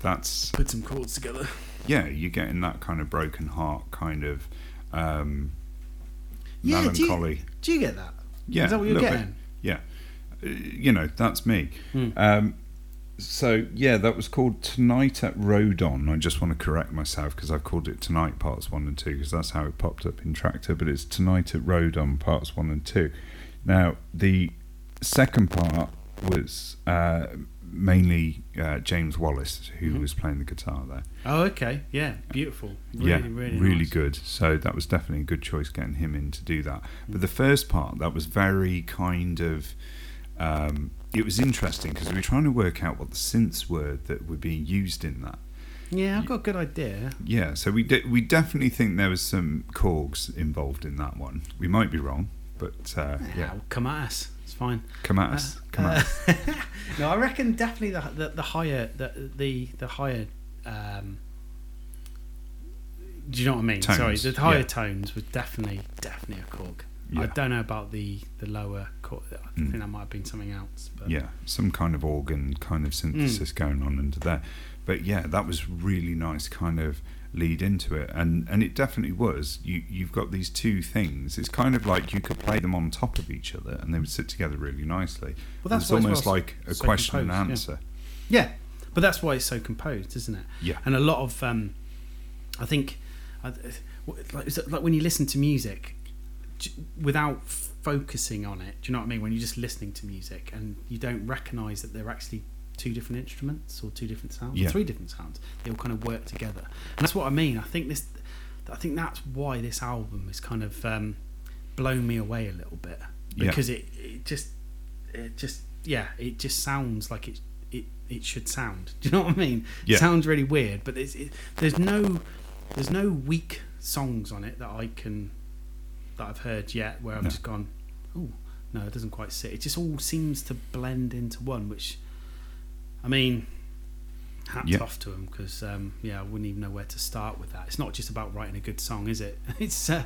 that's put some chords together yeah. You're getting that kind of broken heart kind of um, Yeah, do you- melancholy. do you get that Yeah, is that what you're getting? bit. You know that's me. Hmm. Um, so yeah, that was called Tonight at Rodon. I just want to correct myself because I've called it Tonight Parts One and Two because that's how it popped up in Traktor, but it's Tonight at Rodon Parts One and Two. Now the second part was uh, mainly uh, James Wallace who Mm-hmm. was playing the guitar there. oh okay yeah beautiful really yeah, really really nice. good. So that was definitely a good choice getting him in to do that. But the first part, that was very kind of. Um, it was interesting because we were trying to work out what the synths were that were being used in that. yeah I've got a good idea Yeah, so we de- we definitely think there was some Korgs involved in that one. We might be wrong, but uh, yeah, come at us it's fine come at us, come at us. Uh, [laughs] no, I reckon definitely the the, the higher the the the higher. Um, do you know what I mean? Tones, Sorry, the higher yeah. tones was definitely definitely a Korg. I don't know about the the lower. Korg. I Mm. think that might have been something else. But yeah, some kind of organ kind of synthesis going on under there. But yeah, that was really nice kind of lead into it and and it definitely was you you've got these two things it's kind of like you could play them on top of each other and they would sit together really nicely Well, that's it's almost well like a so question and answer Yeah, but that's why it's so composed, isn't it? Yeah. And a lot of, um, I think, I- like, like when you listen to music, without focusing on it, do you know what I mean? When you're just listening to music and you don't recognise that they're actually two different instruments or two different sounds, Yeah. three different sounds, they all kind of work together. And that's what I mean. I think this, I think that's why this album has kind of um, blown me away a little bit Yeah. because it, it just, it just, yeah, it just sounds like it it, it should sound. [laughs] Do you know what I mean? Yeah. It sounds really weird, but it's, it, there's no there's no weak songs on it that I can that I've heard yet where I've No. just gone, oh no, it doesn't quite sit. It just all seems to blend into one, which I mean, hats Yeah. off to them because um, yeah, I wouldn't even know where to start with that. It's not just about writing a good song, is it? [laughs] It's uh,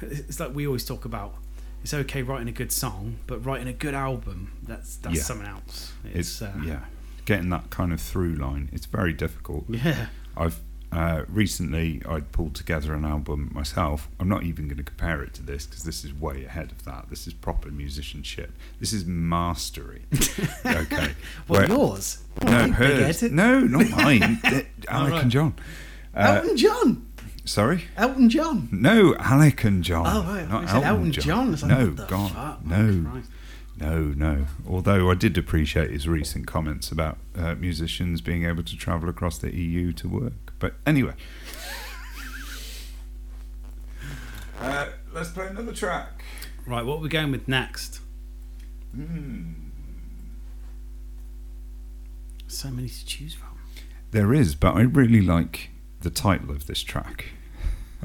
it's like we always talk about. It's okay writing a good song, but writing a good album that's that's Yeah. something else. it's It's, uh, yeah getting that kind of through line it's very difficult [laughs] yeah. I've uh, recently I'd pulled together an album myself. I'm not even going to compare it to this because this is way ahead of that. This is proper musicianship. This is mastery. [laughs] okay. What Where- yours? Oh, No, hers. No, not [laughs] mine. Alec right. and John. Uh, Elton John. sorry. Elton John. No, Alec and John. Oh, right. Not I said Elton John. I like, no, God, fuck? Oh, no, Christ. No, no. Although I did appreciate his recent comments about uh, musicians being able to travel across the EU to work. But anyway, [laughs] uh, let's play another track. Right, what are we going with next? Hmm. So many to choose from. There is, but I really like the title of this track.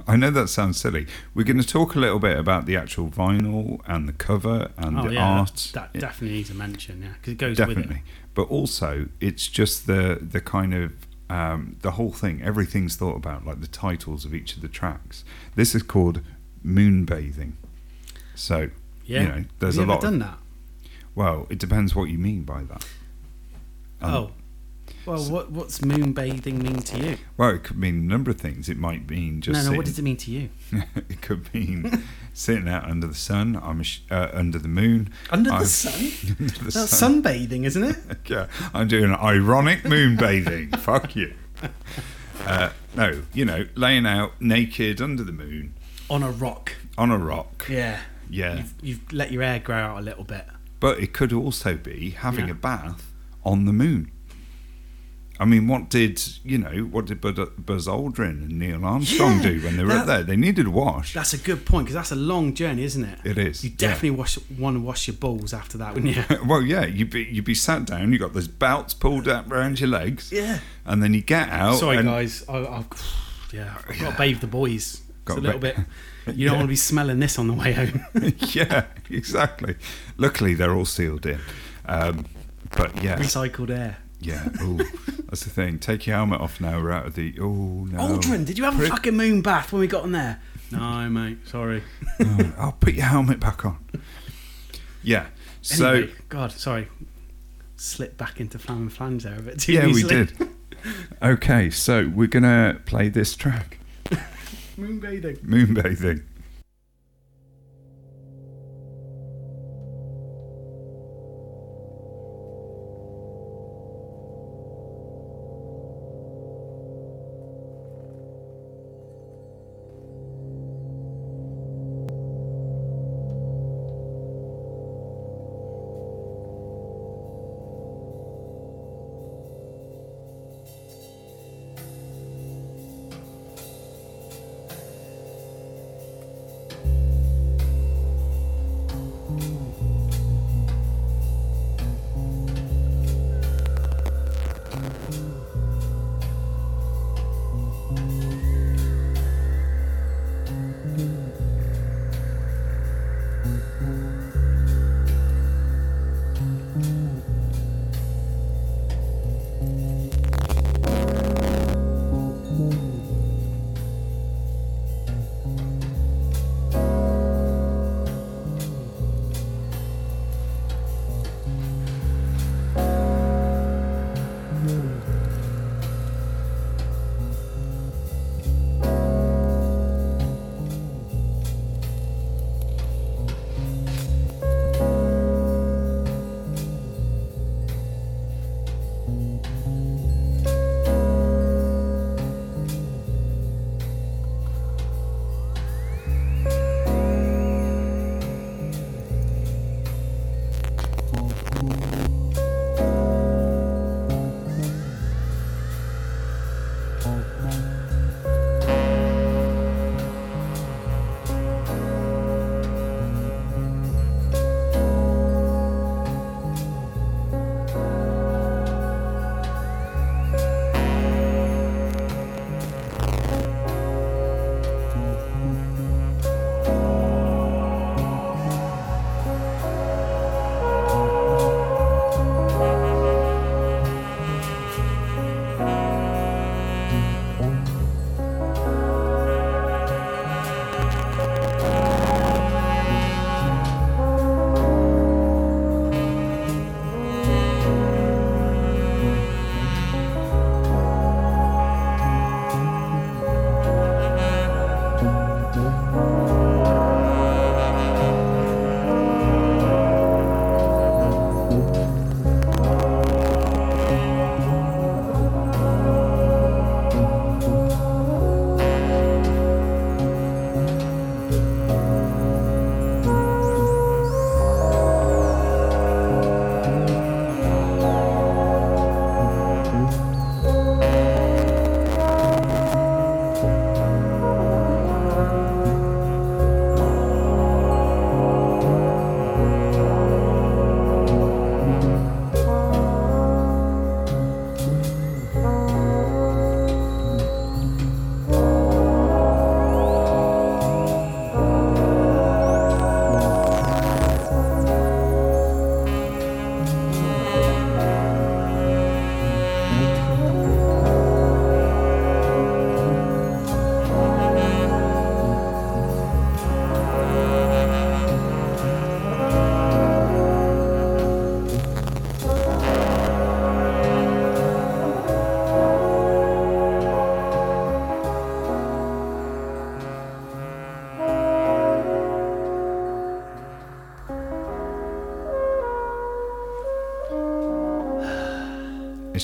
I know that sounds silly. We're going to talk a little bit about the actual vinyl and the cover and oh the yeah, art. that, that definitely needs a mention. Yeah, because it goes definitely with it. but also it's just the the kind of um, the whole thing everything's thought about like the titles of each of the tracks this is called moonbathing so. Yeah. you know there's Have a lot ever of, done that? well it depends what you mean by that Um, oh, Well, what what's moonbathing mean to you? Well, it could mean a number of things. It might mean just no, no. What does it mean to you? [laughs] it could mean sitting out under the sun. I'm sh- uh, under the moon. Under I'm- the sun? [laughs] under the That's sun. sunbathing, isn't it? [laughs] Yeah, I'm doing ironic moon bathing. Fuck you. Uh, no, you know, laying out naked under the moon On a rock. on a rock. Yeah. Yeah. You've, you've let your hair grow out a little bit. But it could also be having Yeah. a bath on the moon. I mean, what did you know? What did Buzz Aldrin and Neil Armstrong Yeah, do when they were up there? They needed a wash. That's a good point because that's a long journey, isn't it? It is, You yeah. definitely wash, want to wash your balls after that, wouldn't you? [laughs] well, yeah, you'd be you'd be sat down. You got those belts pulled up around your legs. Yeah. and then you get out. Sorry, and, guys. I, I've, [sighs] yeah, I've got to bathe the boys. Got it's a little ba- bit. [laughs] You don't Yeah. want to be smelling this on the way home. [laughs] yeah, exactly. Luckily, they're all sealed in. Um, but yeah, Recycled air. Yeah. Ooh, that's the thing. Take your helmet off now. We're out of the. Oh no. Aldrin, did you have a Prick. fucking moon bath when we got on there? No, mate. Sorry. [laughs] Oh, I'll put your helmet back on. Yeah. So Anyway, God, sorry. Slipped back into flam and flange there a bit too yeah, we easily. did. Okay, so we're gonna play this track, [laughs] Moonbathing. Moonbathing.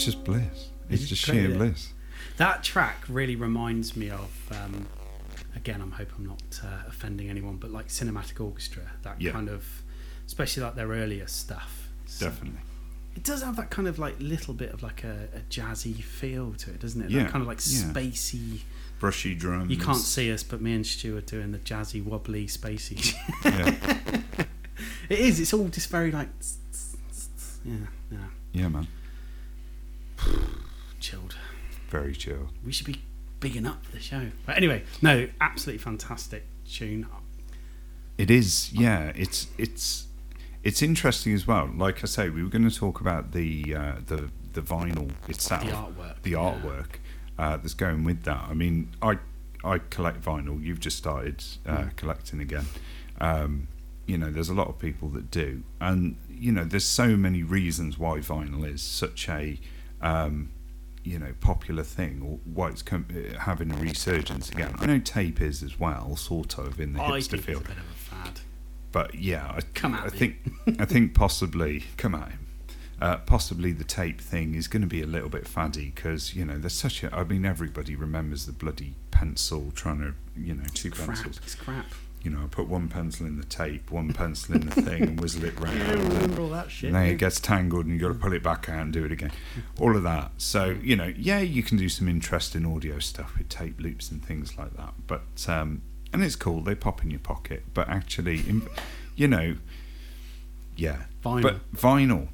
It's just bliss. It's It's just sheer bliss. That track really reminds me of. Um, again, I'm hope I'm not uh, offending anyone, but like Cinematic Orchestra, that Yeah. kind of, especially like their earlier stuff. So Definitely. It does have that kind of like little bit of like a, a jazzy feel to it, doesn't it? Yeah, That kind of like yeah. spacey. Brushy drums. You can't see us, but me and Stu are doing the jazzy, wobbly, spacey. Yeah, [laughs] it is. It's all just very like. [tsk] [tsk] [tsk] Yeah, yeah. yeah, man. [sighs] Chilled. Very chill. We should be bigging up the show. But anyway, no, absolutely fantastic tune. It is, yeah. It's it's it's interesting as well. Like I say, we were going to talk about the uh, the the vinyl itself, The artwork, the yeah. artwork uh, that's going with that. I mean, I I collect vinyl. You've just started uh, Mm. collecting again. Um, you know, there's a lot of people that do, and you know, there's so many reasons why vinyl is such a um, you know popular thing, or why it's com- uh, having a resurgence again. I know tape is as well, sort of in the I hipster field it's a bit of a fad. but yeah, I, Come at I me. think I [laughs] think possibly come at him. Uh, possibly the tape thing is going to be a little bit faddy because you know there's such a. I mean, everybody remembers the bloody pencil trying to you know two Crap. pencils. It's crap. You know, I put one pencil in the tape, one pencil in the [laughs] thing, and whizzle it round. and all that shit. and then it gets tangled and you've got to pull it back out and do it again. All of that. So, you know, yeah, you can do some interesting audio stuff with tape loops and things like that. But, um, and it's cool, they pop in your pocket. But actually, in, you know, yeah. Vinyl. But vinyl,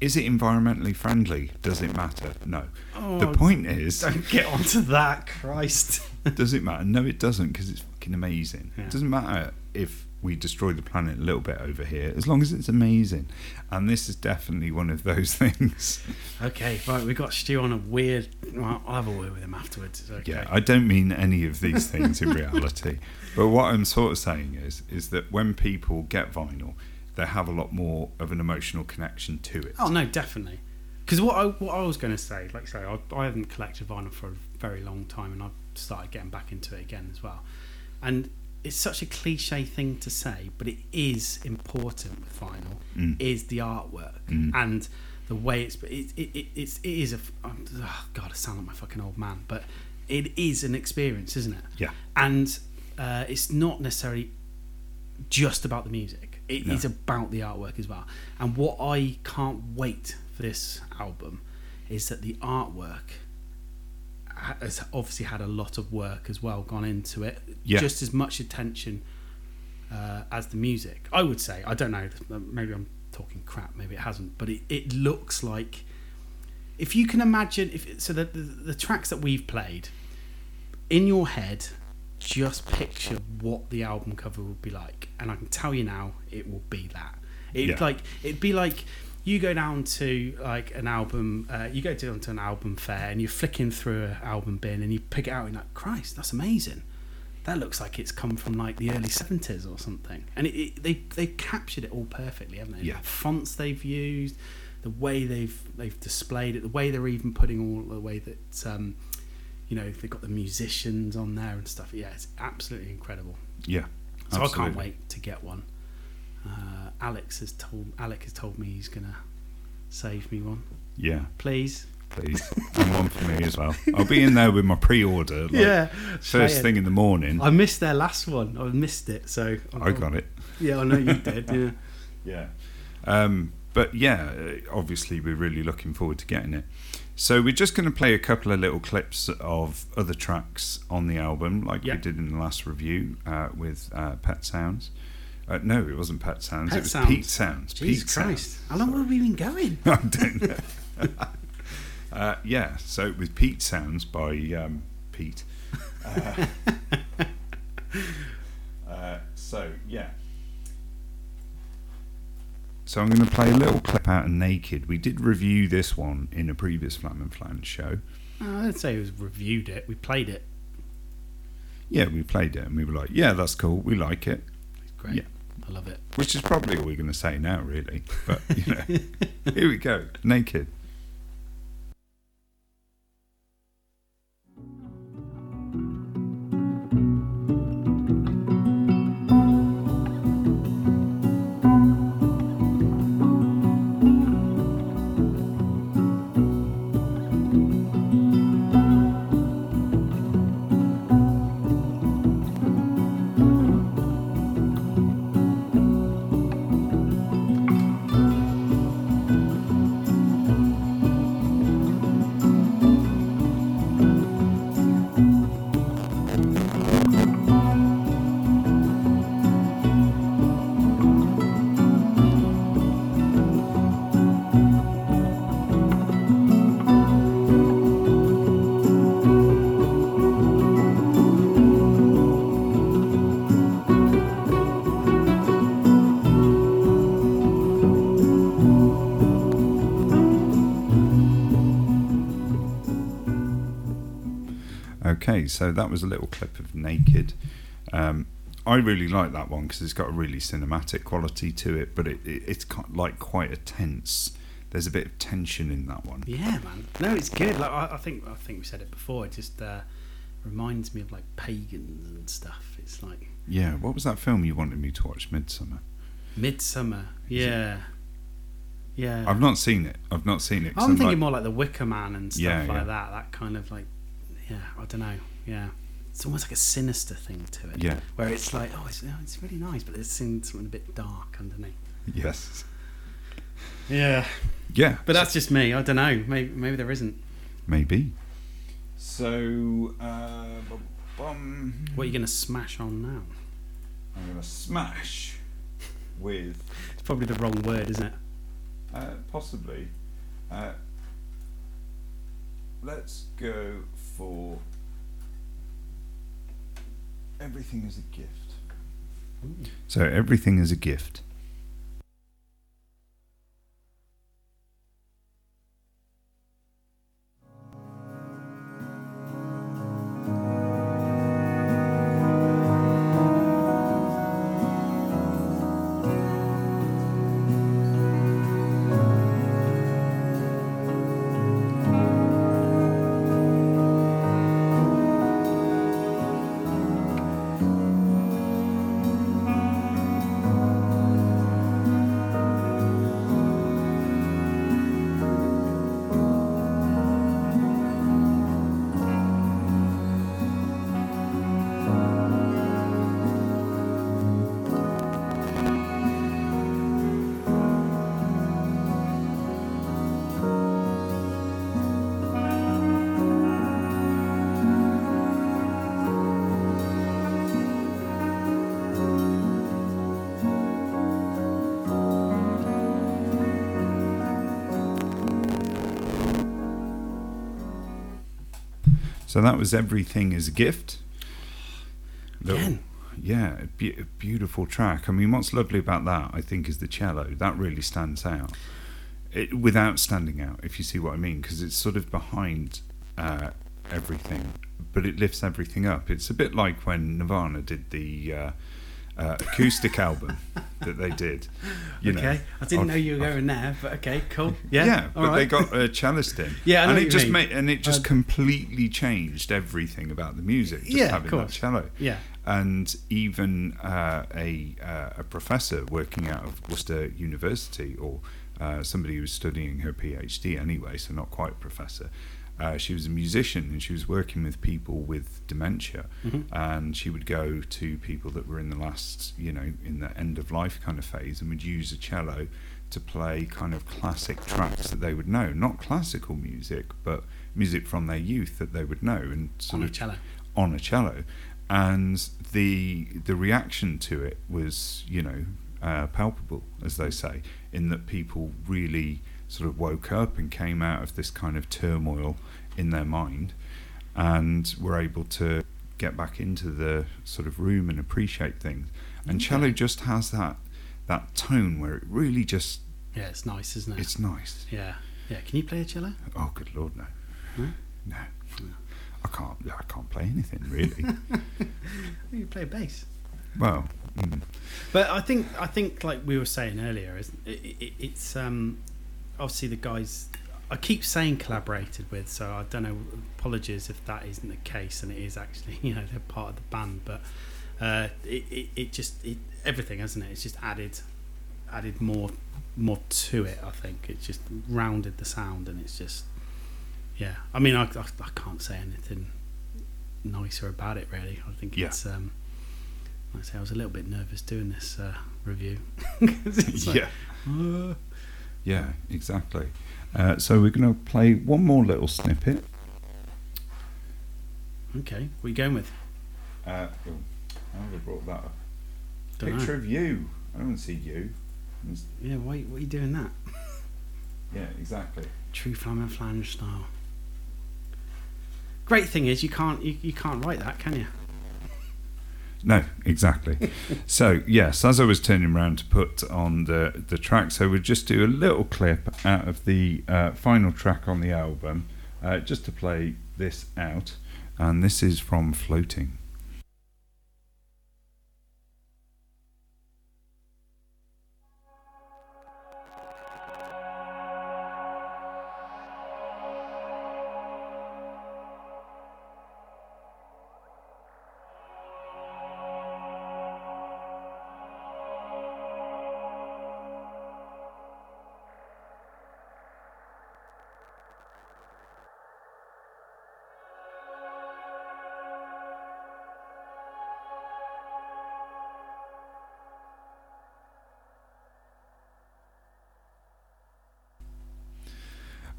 is it environmentally friendly? Does it matter? No. Oh, the point is, Don't get onto that, Christ. [laughs] does it matter? No, it doesn't because it's fucking amazing. Yeah. It doesn't matter if we destroy the planet a little bit over here, as long as it's amazing. And this is definitely one of those [laughs] things. okay, right, we got Stu on a weird. Well, I'll have a word with him afterwards. Okay. Yeah, I don't mean any of these things in reality. [laughs] But what I'm sort of saying is, is that when people get vinyl, they have a lot more of an emotional connection to it. Oh no, definitely. Because what I what I was going to say, like I say, I, I haven't collected vinyl for a very long time, and I've started getting back into it again as well. And it's such a cliche thing to say, but it is important with vinyl. Mm. Is the artwork Mm. and the way it's it, it, it it's it is a oh God, I sound like my fucking old man, but it is an experience, isn't it? Yeah. And uh, it's not necessarily just about the music. It is No. about the artwork as well. And what I can't wait for this album is that the artwork has obviously had a lot of work as well gone into it. Yeah. Just as much attention uh, as the music. I would say. I don't know. Maybe I'm talking crap. Maybe it hasn't. But it, it looks like if you can imagine if so the, the the tracks that we've played in your head just picture what the album cover would be like and i can tell you now it will be that it Yeah. like it'd be like you go down to like an album uh, you go down to an album fair and you're flicking through an album bin and you pick it out and you're like christ that's amazing. That looks like it's come from like the early 70s or something. And it, it, they they've captured it all perfectly haven't they? Yeah. the fonts they've used the way they've they've displayed it the way they're even putting all the way that um, you know they've got the musicians on there and stuff. Yeah it's absolutely incredible. Yeah. so I can't wait to get one uh, Alex has told Alec has told me he's gonna save me one Yeah, please please. and one for me as well. I'll be in there with my pre order. Like, First saying. thing in the morning. I missed their last one I missed it so I got it. yeah I know you did [laughs] yeah Yeah. Um, but yeah, obviously we're really looking forward to getting it. So we're just going to play a couple of little clips of other tracks on the album, like Yeah. we did in the last review uh, with uh, Pet Sounds. Uh, no, it wasn't Pet Sounds. It was Sounds. Pete Sounds. Jesus Pete Christ how long have we been going [laughs] I don't know. [laughs] uh, yeah, so it was Pete Sounds by um, Pete. Uh, [laughs] uh, so yeah. So I'm going to play a little clip out of Naked. We did review this one in a previous Flam and Flange show. Uh, I'd say we reviewed it we played it Yeah, we played it and we were like, yeah, that's cool. We like it. it's great Yeah. I love it Which is probably all we're going to say now, really. But, you know, [laughs] here we go. Naked. Okay, so that was a little clip of Naked. Um, I really like that one because it's got a really cinematic quality to it, but it, it, it's like quite a tense. There's a bit of tension in that one. Yeah, man. No, it's good. Like I, I think I think we said it before. It just uh, reminds me of like pagans and stuff. It's like Yeah, what was that film you wanted me to watch? Midsummer. Midsummer. Yeah. Yeah. I've not seen it. I've not seen it. 'cause I'm thinking like- more like the Wicker Man and stuff Yeah, like yeah. that. That kind of like, yeah, I don't know. Yeah, it's almost like a sinister thing to it. Yeah. where it's like, oh, it's, oh, it's really nice, but there's something a bit dark underneath. Yes. Yeah, Yeah, but that's just me. I don't know. Maybe maybe there isn't. maybe. So, uh, bum, bum. What are you going to smash on now? I'm gonna smash with It's probably the wrong word, isn't it? uh, possibly. Uh, let's go for everything is a gift. Hmm. So everything is a gift. So that was everything is a gift. Again. yeah, be- beautiful track. I mean, what's lovely about that, I think, is the cello. That really stands out. It, without standing out, if you see what I mean, because it's sort of behind uh, everything, but it lifts everything up. It's a bit like when Nirvana did the uh, uh, acoustic album that they did. You know, okay, I didn't of- know you were going there, but okay, cool. [laughs] Yeah, yeah, but they got a cellist in. [laughs] Yeah, I know and it you just mean. made and it just Uh, completely changed everything about the music. Just Yeah, of having that course. cello. yeah, And even uh, a uh, a professor working out of Worcester University, or uh, somebody who was studying her PhD anyway, so not quite a professor. Uh, she was a musician and she was working with people with dementia, Mhm. and she would go to people that were in the last, you know, in the end of life kind of phase, and would use a cello to play kind of classic tracks that they would know, not classical music, but music from their youth that they would know, and sort on a of cello. on a cello, and the the reaction to it was, you know, uh, palpable, as they say, in that people really sort of woke up and came out of this kind of turmoil in their mind, and were able to get back into the sort of room and appreciate things. And Okay. cello just has that that tone where it really just Yeah, it's nice, isn't it? it's nice. yeah, yeah. Can you play a cello? Oh, good lord, no, No? no, I can't. I can't play anything really. [laughs] You play a bass. well, mm, But I think I think like we were saying earlier, is it, it, it's um, obviously the guys. I keep saying collaborated with, so I don't know. Apologies if that isn't the case, and it is actually [laughs] you know they're part of the band, but uh, it, it, it just it, everything, hasn't it? It's just added added more more to it. I think it's just rounded the sound, and it's just yeah. I mean, I, I, I can't say anything nicer about it really. I think Yeah. it's um, like I say, I was a little bit nervous doing this uh, review. 'Cause [laughs] [laughs] it's like, yeah. uh, Yeah, exactly. Uh, so we're going to play one more little snippet. okay, what are you going with? Uh, oh, I would have brought that up. Don't Picture know. of you. I don't see you. Yeah, why, why are you doing that? [laughs] Yeah, exactly. True flam and flange style. Great thing is you can't you, you can't write that, can you? No, exactly. [laughs] so yes, as I was turning around to put on the the track, so we'll just do a little clip out of the uh, final track on the album, uh, just to play this out. and this is from Floating.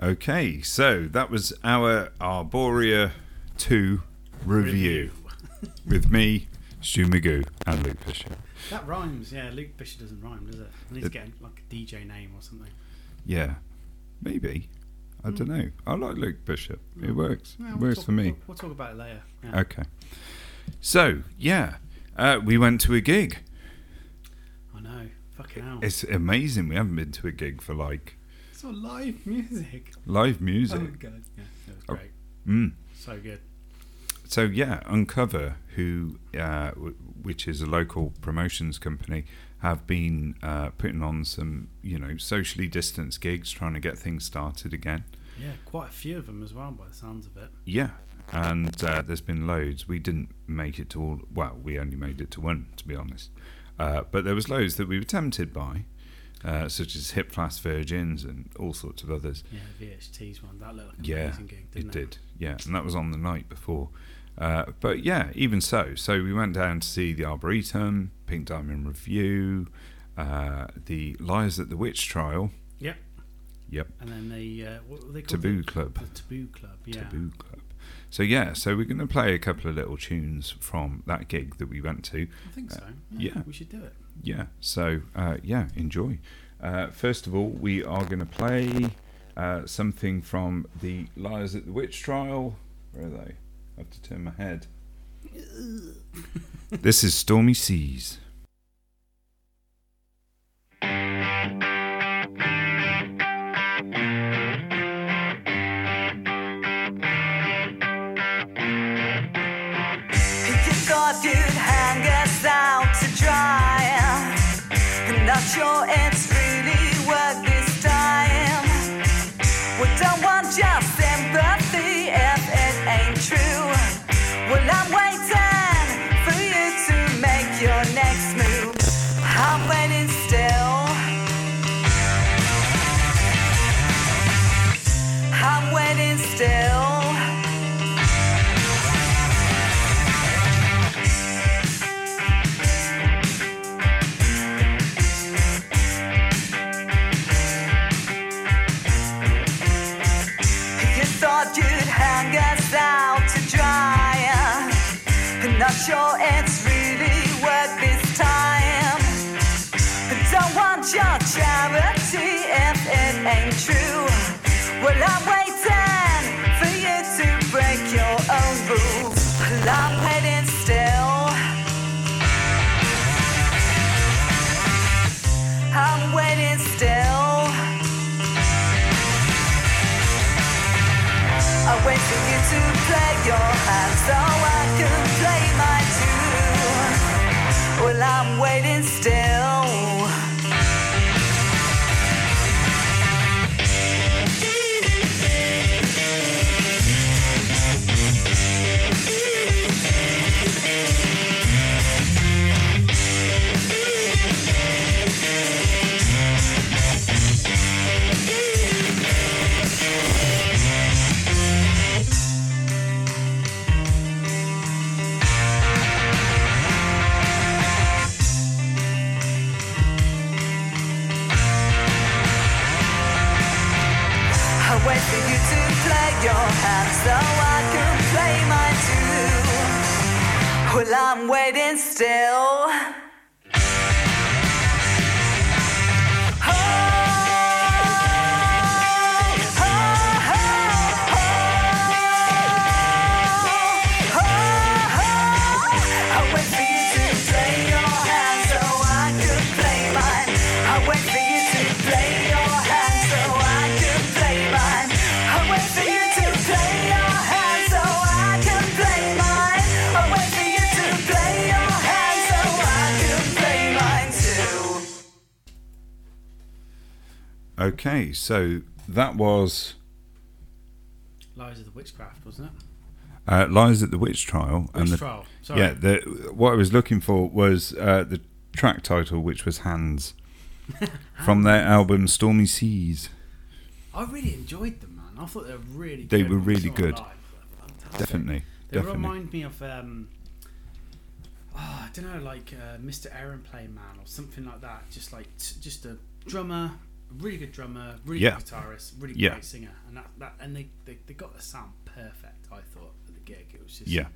Okay, so that was our Arborea 2 review [laughs] with me, Stu Magoo, and Luke Fisher. That rhymes, yeah. Luke Bishop doesn't rhyme, does it? I need to It- get like a DJ name or something. Yeah, maybe. I don't know. I like Luke Bishop. It works. Well, it Hmm. we'll works talk- for me. We'll, we'll talk about it later. Yeah. Okay. So, yeah, uh, we went to a gig. I know. Fucking hell. It's amazing. We haven't been to a gig for like All live music. live music. Oh god. Yeah, it was Oh. great. Mm. So good. So yeah, Uncover, who uh, w- which is a local promotions company, have been uh, putting on some you know socially distanced gigs, trying to get things started again. Yeah, quite a few of them as well, by the sounds of it. Yeah, and uh, there's been loads. We didn't make it to all. Well, we only made it to one, to be honest. Uh, but there was loads that we were tempted by, uh, such as Hip Flask Virgins and all sorts of others. Yeah, VHT's one. That looked like an Yeah, amazing gig, didn't it did. Yeah, and that was on the night before. Uh, but yeah, even so, so we went down to see the Arboretum, Pink Diamond Review, uh, the Liars at the Witch Trial. Yep. Yep. And then the uh, what were they called? Taboo The, Club. the Taboo Club. Yeah. Taboo Club. So yeah, so we're going to play a couple of little tunes from that gig that we went to. I think so. yeah. We should do it. Yeah. So uh, yeah, enjoy. Uh, first of all, we are going to play uh, something from the Liars at the Witch Trial. Where are they? I have to turn my head. [laughs] this is Stormy Seas. I'm waiting still. Okay, so that was Lies of the Witchcraft, wasn't it? uh, Lies at the Witch Trial, Witch the Trial. Sorry. yeah, the what I was looking for was uh, the track title, which was Hands, [laughs] from their album Stormy Seas. I really enjoyed them, man. I thought they were really. They good were really good. live. They were fantastic. Definitely, They definitely. remind me of, um, oh, I don't know, like uh, Mr. Aeroplane Man or something like that. Just like t- just a drummer, really good drummer, really Yeah. good guitarist, really Yeah. great singer, and that, that and they, they they got the sound perfect. I thought for the gig, it was just Yeah,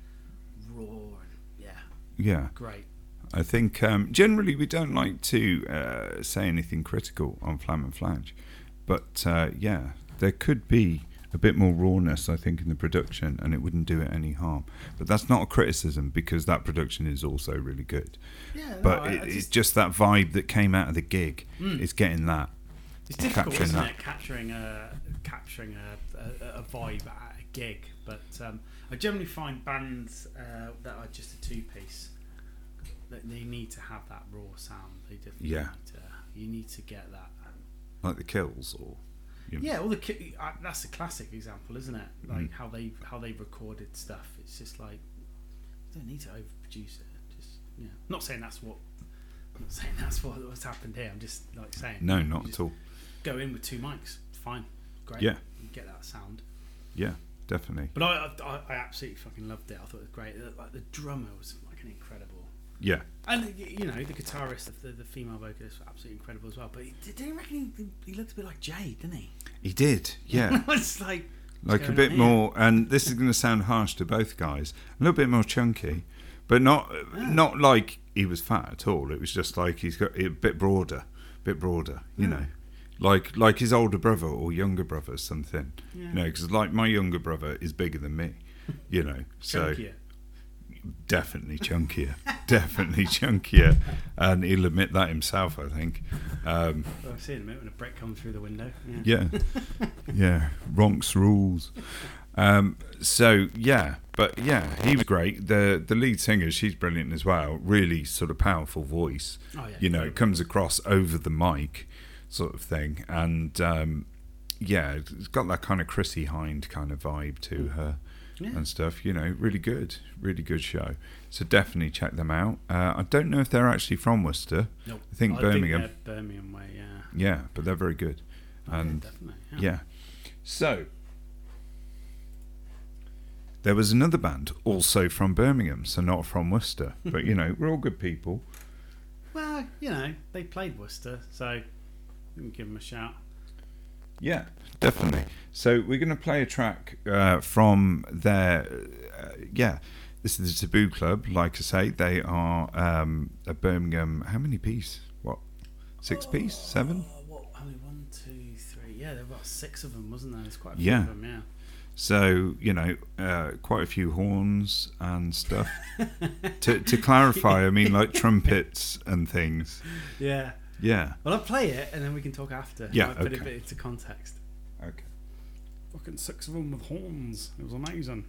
raw and yeah, yeah. great. I think um, generally we don't like to uh, say anything critical on Flam and Flange, but uh, yeah, there could be a bit more rawness, I think, in the production, and it wouldn't do it any harm. But that's not a criticism because that production is also really good. Yeah, But it, I it's just, just that vibe that came out of the gig. Mm. It's getting that. It's difficult, capturing isn't that. it? Capturing a capturing a, a, a vibe at a gig, but um, I generally find bands uh, that are just a two piece that they need to have that raw sound. They definitely Yeah. need to. You need to get that. Um, Like the Kills, or you know. yeah, all the ki- uh, that's a classic example, isn't it? Like Mm. how they how they recorded stuff. It's just like you don't need to overproduce it. Just yeah, not saying that's what. I'm not saying that's what what's happened here. I'm just like saying No, not just at all. Go in with two mics, fine, great. Yeah. get that sound. Yeah, definitely. But I, I, I absolutely fucking loved it. I thought it was great. The- Like the drummer was like an incredible, Yeah, and you know the guitarist, the, the female vocalist, was absolutely incredible as well. But he, did you reckon he, he looked a bit like Jade, didn't he? he did. Yeah. [laughs] it's like like a bit more and this is going to sound harsh to both guys a little bit more chunky but not uh, not like he was fat at all it was just like he's got a bit broader a bit broader you know like like his older brother or younger brother or something. Yeah. you know because like my younger brother is bigger than me you know so chunkier. definitely chunkier. [laughs] Definitely chunkier. And he'll admit that himself i think. Um, Well, I'll see in a minute when a brick comes through the window. yeah. Yeah. Ronks rules. Um so yeah. But yeah he was great. The the lead singer she's brilliant as well. Really sort of powerful voice. Oh, yeah, you know it comes across over the mic sort of thing and um yeah it's got that kind of Chrissie Hynde kind of vibe to her Mm. Yeah. and stuff you know really good really good show so definitely check them out uh, i don't know if they're actually from worcester Nope. I think Birmingham. they're Birmingham way, yeah. yeah but they're very good yeah, and definitely. yeah. So there was another band also from Birmingham, so not from Worcester, but you [laughs] know we're all good people. Well, you know, they played Worcester, so give them a shout. Yeah, definitely. So we're going to play a track uh, from their uh, yeah. This is the Taboo Club. Like I say, they are um, a Birmingham. How many piece? What? Six piece? Seven? Oh, what? Only one, two, three. Yeah, there were about six of them, wasn't there? There's quite a few Yeah. of them, yeah. So you know, uh, quite a few horns and stuff. [laughs] to to clarify, I mean like trumpets and things. Yeah. Yeah. Well, I'll play it and then we can talk after. Yeah, I'll put it a okay. bit into context. Okay. Fucking six of them with horns. It was amazing.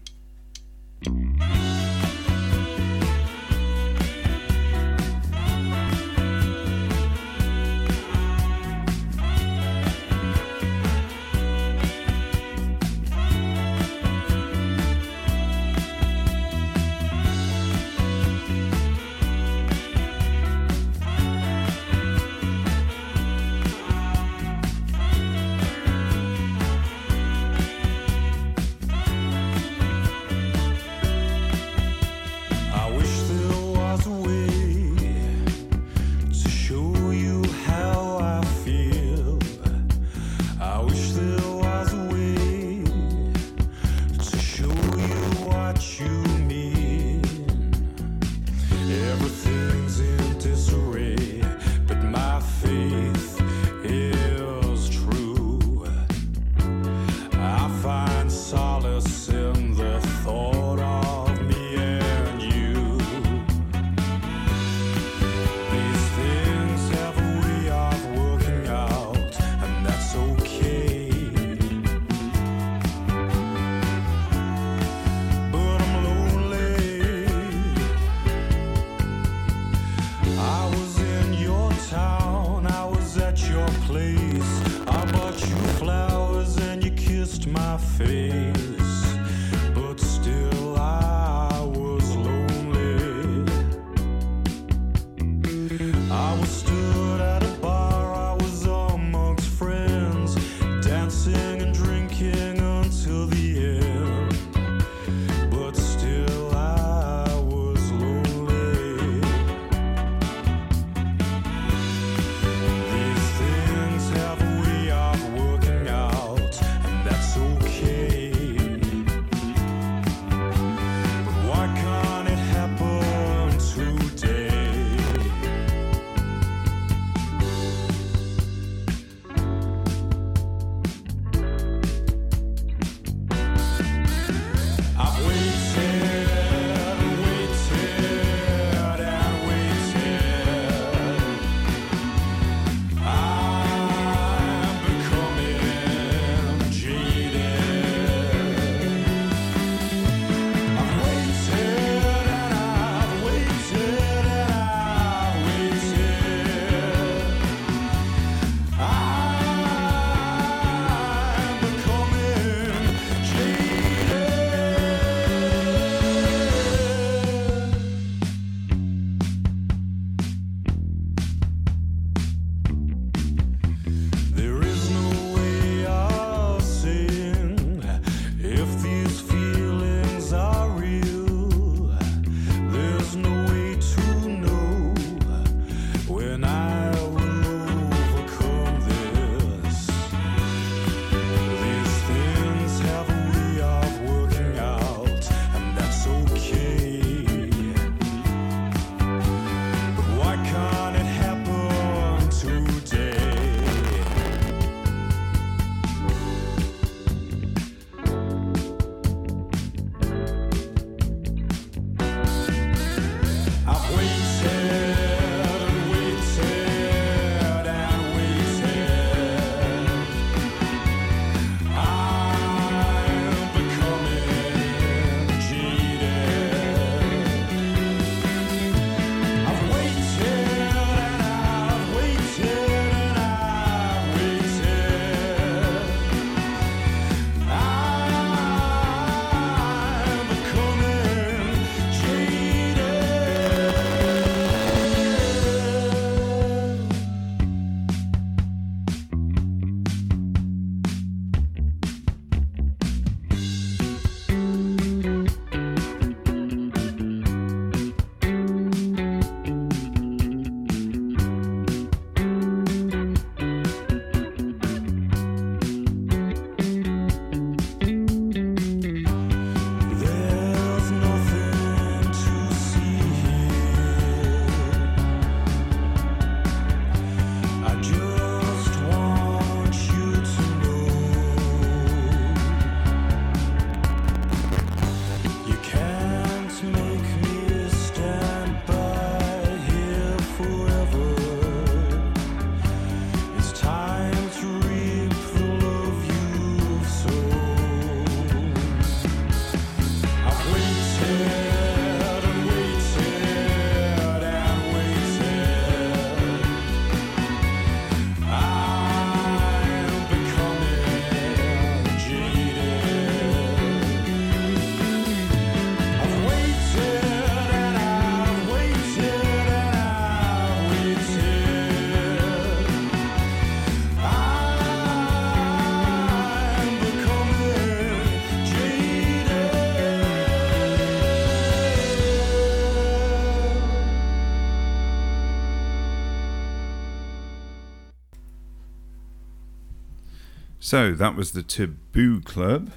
So that was the Taboo Club,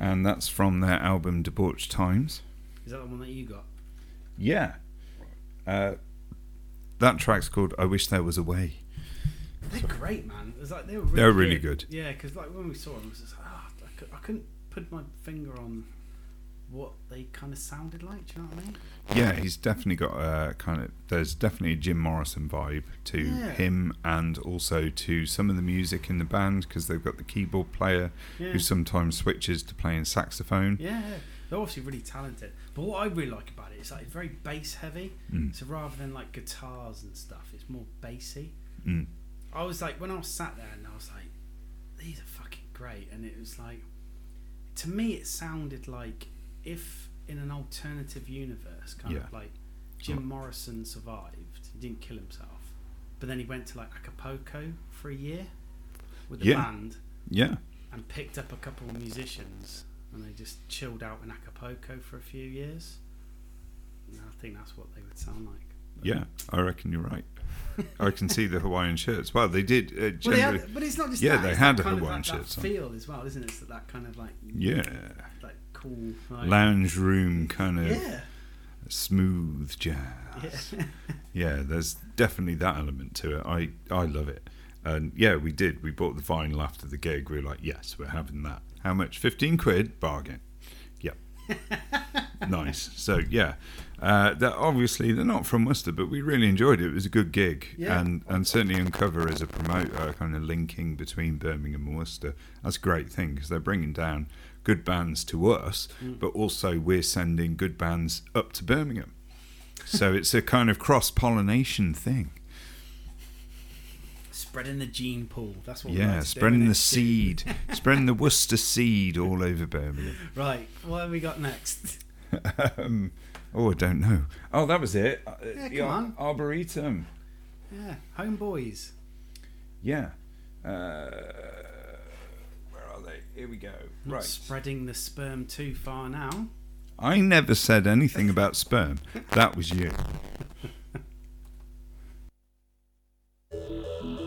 and that's from their album Debauched Times. Is that the one that you got? Yeah. Uh, that track's called I Wish There Was a Way. They're great, man. It was like they were really They're really good. Yeah, because like when we saw them, it was just like, ah, I, cou- I couldn't put my finger on what they kind of sounded like. Do you know what I mean? Yeah, he's definitely got a kind of. There's definitely a Jim Morrison vibe to Yeah. him, and also to some of the music in the band because they've got the keyboard player Yeah. who sometimes switches to playing saxophone. Yeah, they're obviously really talented. But what I really like about it is like it's very bass heavy. Mm. So rather than like guitars and stuff, it's more bassy. Mm. I was like, when I was sat there and I was like, these are fucking great, and it was like, to me, it sounded like if in an alternative universe, kind Yeah. of like Jim Morrison survived, he didn't kill himself, but then he went to like Acapulco for a year with the Yeah. band Yeah. and picked up a couple of musicians, and they just chilled out in Acapulco for a few years. And I think that's what they would sound like. Yeah, I reckon you're right. I can see the Hawaiian shirts. Well, they did uh, Well, they generally. had, but it's not just Yeah, that, they had that a kind Hawaiian of that, shirts that feel as well, isn't it? It's that kind of like yeah, like cool like, lounge room kind of yeah smooth jazz. yeah [laughs] Yeah, there's definitely that element to it. I I love it. And yeah, we did. We bought the vinyl after the gig. We were like, yes, we're having that. How much? Fifteen quid bargain. Yep. [laughs] nice. So yeah, uh, that obviously they're not from Worcester, but we really enjoyed it. It was a good gig, Yeah. and and certainly Uncover as a promoter, kind of linking between Birmingham and Worcester. That's a great thing because they're bringing down good bands to us, but also we're sending good bands up to Birmingham. So [laughs] it's a kind of cross pollination thing. spreading the gene pool. That's what Yeah, like to do, spreading innit? the [laughs] seed, spreading the Worcester seed all over Birmingham. Right, what have we got next? [laughs] um, oh, I don't know. Oh, that was it. Uh, Yeah, the come Ar- on. Arboretum. Yeah, Homeboys. Yeah. Uh, where are they? Here we go. Not Right. spreading the sperm too far now. I never said anything about sperm. That was you. [laughs]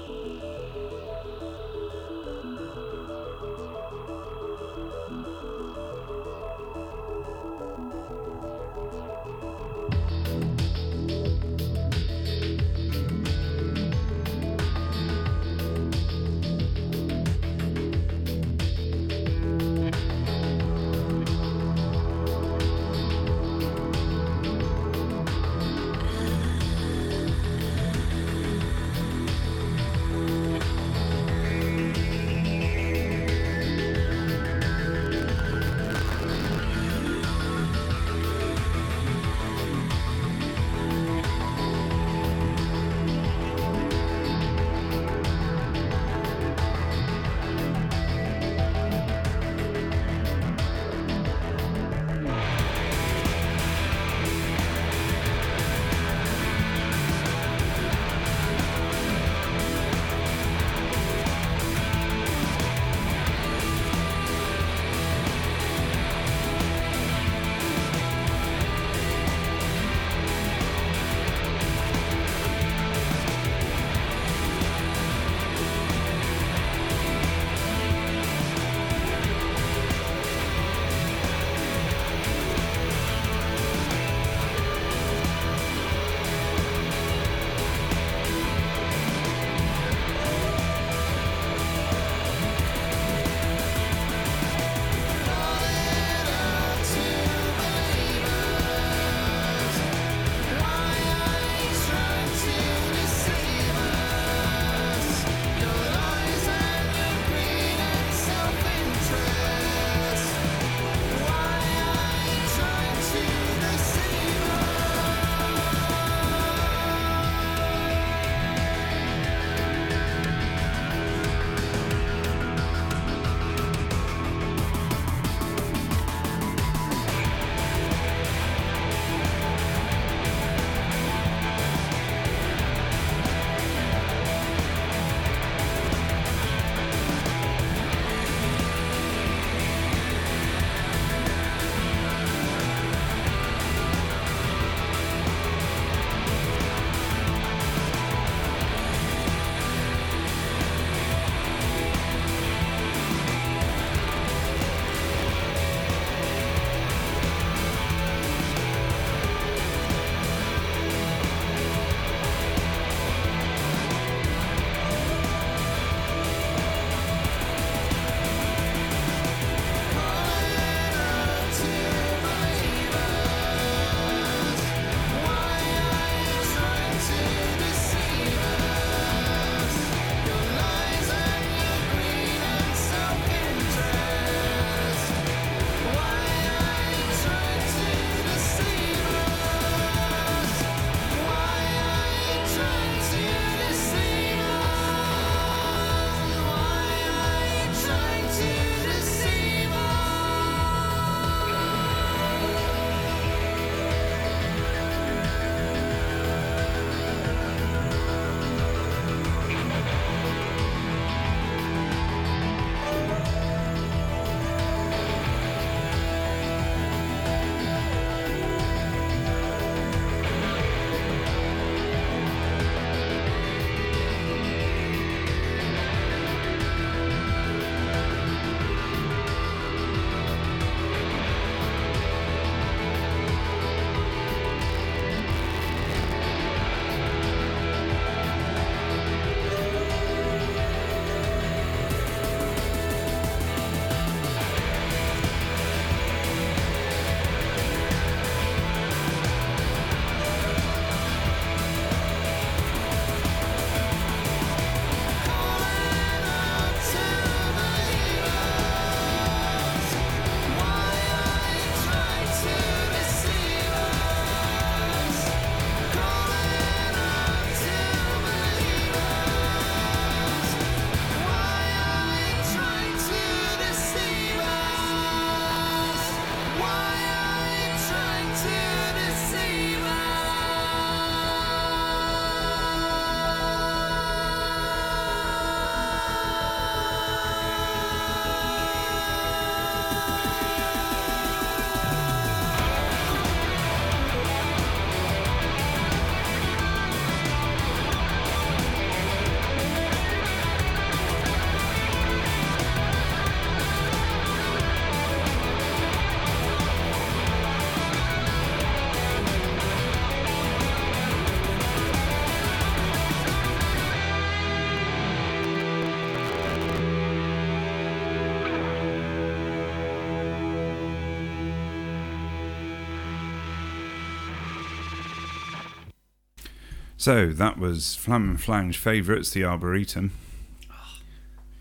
So that was Flam and Flange favourites, the Arboretum.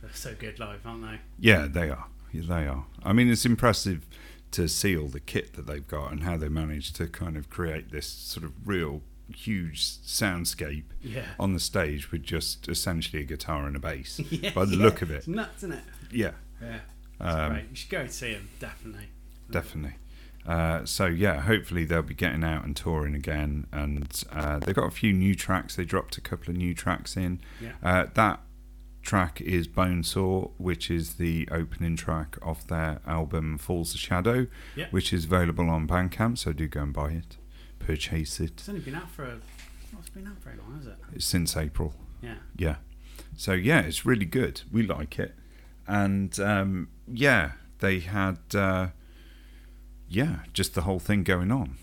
They're so good live, aren't they? Yeah, they are. Yeah, they are. I mean, it's impressive to see all the kit that they've got and how they managed to kind of create this sort of real huge soundscape Yeah. on the stage with just essentially a guitar and a bass. [laughs] yeah by the yeah. look of it, It's nuts, isn't it? yeah, Yeah. Um, great. You should go and see them, definitely. definitely. Uh, so yeah, hopefully they'll be getting out and touring again, and uh, they've got a few new tracks. They dropped a couple of new tracks in. Yeah. Uh, that track is Bonesaw, which is the opening track of their album Falls the Shadow, Yeah. which is available on Bandcamp. So do go and buy it, purchase it. It's only been out for a. Well, it's been out very long, has it? It's since April. Yeah. Yeah. So yeah, it's really good. We like it, and um, yeah, they had uh, yeah, just the whole thing going on.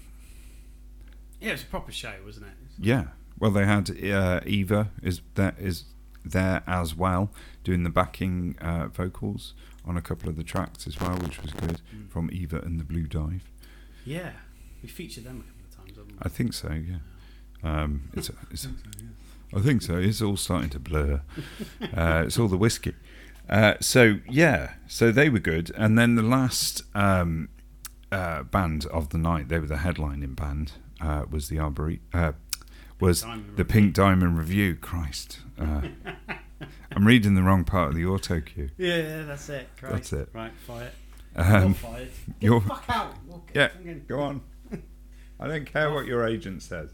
Yeah, it was a proper show, wasn't it? Yeah. Well, they had uh, Eva is that is there as well doing the backing uh, vocals on a couple of the tracks as well, which was good Mm. from Eva and the Blue Dive. Yeah. We featured them a couple of times, haven't we? I think so. Yeah. Um, it's, [laughs] it's I think so. It's all starting to blur. [laughs] Uh, it's all the whiskey. Uh, so yeah, so they were good, and then the last um, uh, band of the night, they were the headlining band, uh, was the Arbori- uh, was Diamond the Revue. Pink Diamond Revue. Christ, uh, [laughs] I'm reading the wrong part of the auto cue. Yeah, yeah, that's it. Christ. That's it. Right, fired. Um. Get you're- the fuck out. We'll get Yeah, go on. [laughs] I don't care what your agent says.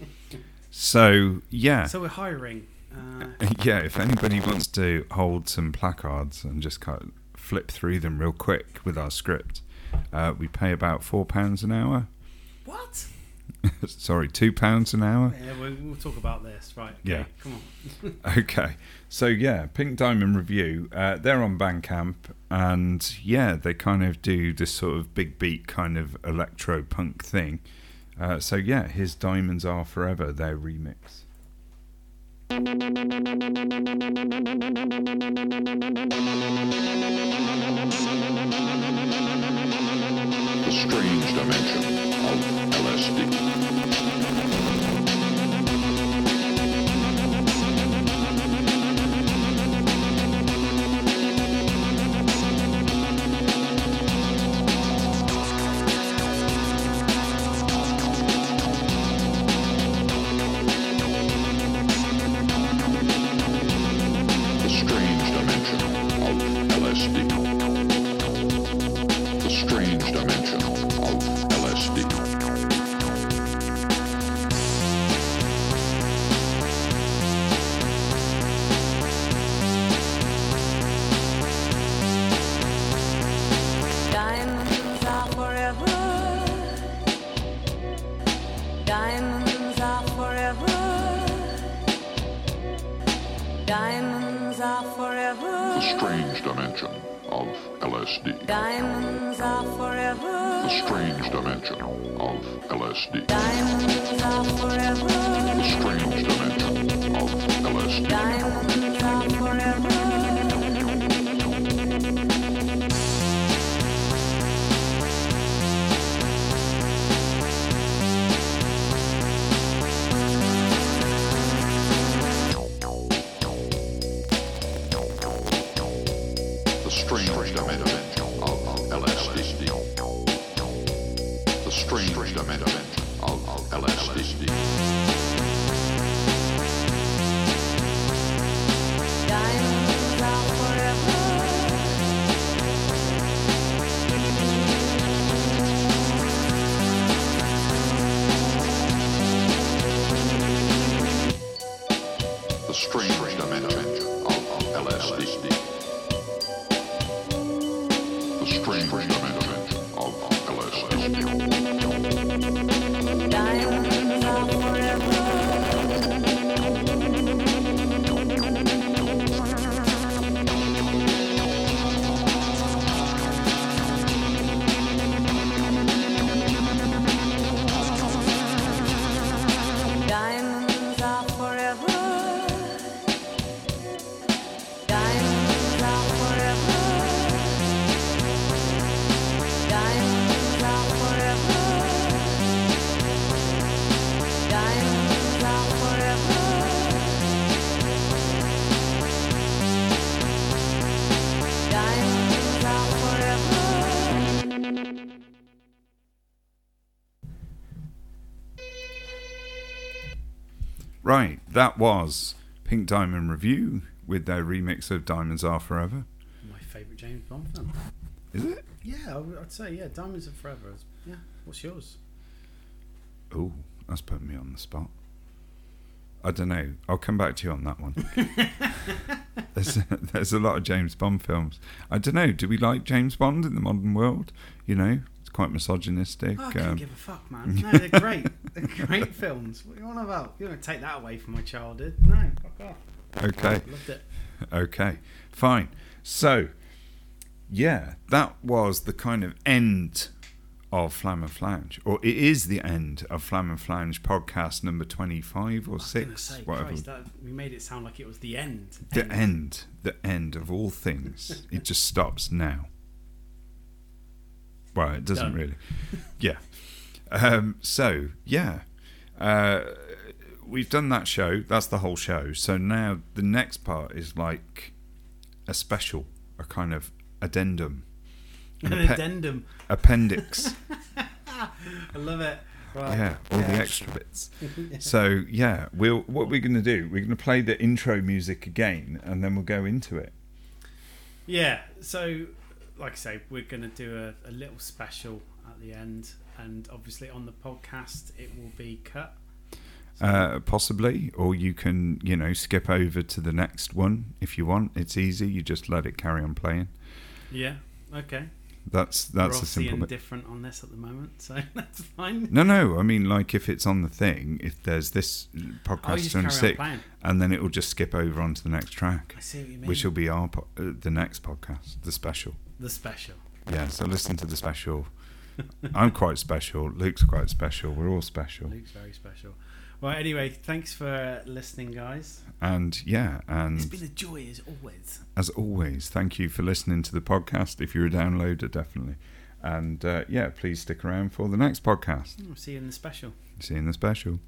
[laughs] So yeah, So we're hiring. Uh, yeah, if anybody wants to hold some placards and just kind of flip through them real quick with our script, uh, we pay about four pounds an hour. what? [laughs] Sorry, two pounds an hour. Yeah, we'll, we'll talk about this. Right. Okay, Yeah. Come on. [laughs] Okay, so yeah, Pink Diamond Revue. Uh, they're on Bandcamp, and yeah, they kind of do this sort of big beat kind of electro punk thing. Uh, so yeah, his Diamonds Are Forever, their remix. The strange dimension of LSD. Of LSD. Diamonds are forever. The strange dimension of LSD. Diamonds that was Pink Diamond Revue with their remix of Diamonds Are Forever. My favourite James Bond film. Is it? Yeah, I would- say yeah. Diamonds Are Forever. Yeah. What's yours? Oh, that's putting me on the spot. I don't know. I'll come back to you on that one. [laughs] there's, there's a lot of James Bond films. I don't know. Do we like James Bond in the modern world? You know, quite misogynistic. Oh, I couldn't um, give a fuck, man. [laughs] No, they're great. they're great films. What are you on about? You're going to take that away from my childhood? No, fuck off. okay. Loved it. [laughs] Okay, fine. So, yeah, that was the kind of end of Flam and Flange, or it is the end of Flam and Flange podcast number 25 or I was 6, say, whatever. Christ, that, we made it sound like it was the end. the end, the end of all things. [laughs] it just stops now. Well, it doesn't Done. really. Yeah. Um, so, yeah. Uh, we've done that show. That's the whole show. So now the next part is like a special, a kind of addendum, An An appe- addendum. appendix. [laughs] [laughs] I love it. Right. yeah, all the extra bits. [laughs] So yeah, we'll what we're going to do? We're going to play the intro music again, and then we'll go into it. Yeah, so like I say, we're going to do a, a little special at the end, and obviously on the podcast it will be cut. uh, possibly, or you can, you know, skip over to the next one if you want. It's easy. You just let it carry on playing. Yeah, okay. That's we're that's a obviously simple bit. indifferent on this at the moment, so [laughs] that's fine. No, no. I mean, like if it's on the thing, if there's this Oh, podcast carry on playing. and then it will just skip over onto the next track, I see what you mean. which will be our po- uh, the next podcast, the special. The special. Yeah. So listen to the special. I'm quite special. Luke's quite special. We're all special. Luke's very special. Well, anyway, thanks for listening, guys. And yeah, and It's been a joy as always. as always, thank you for listening to the podcast. If you're a downloader, definitely. And uh, yeah, please stick around for the next podcast. We'll see you in the special. See you in the special.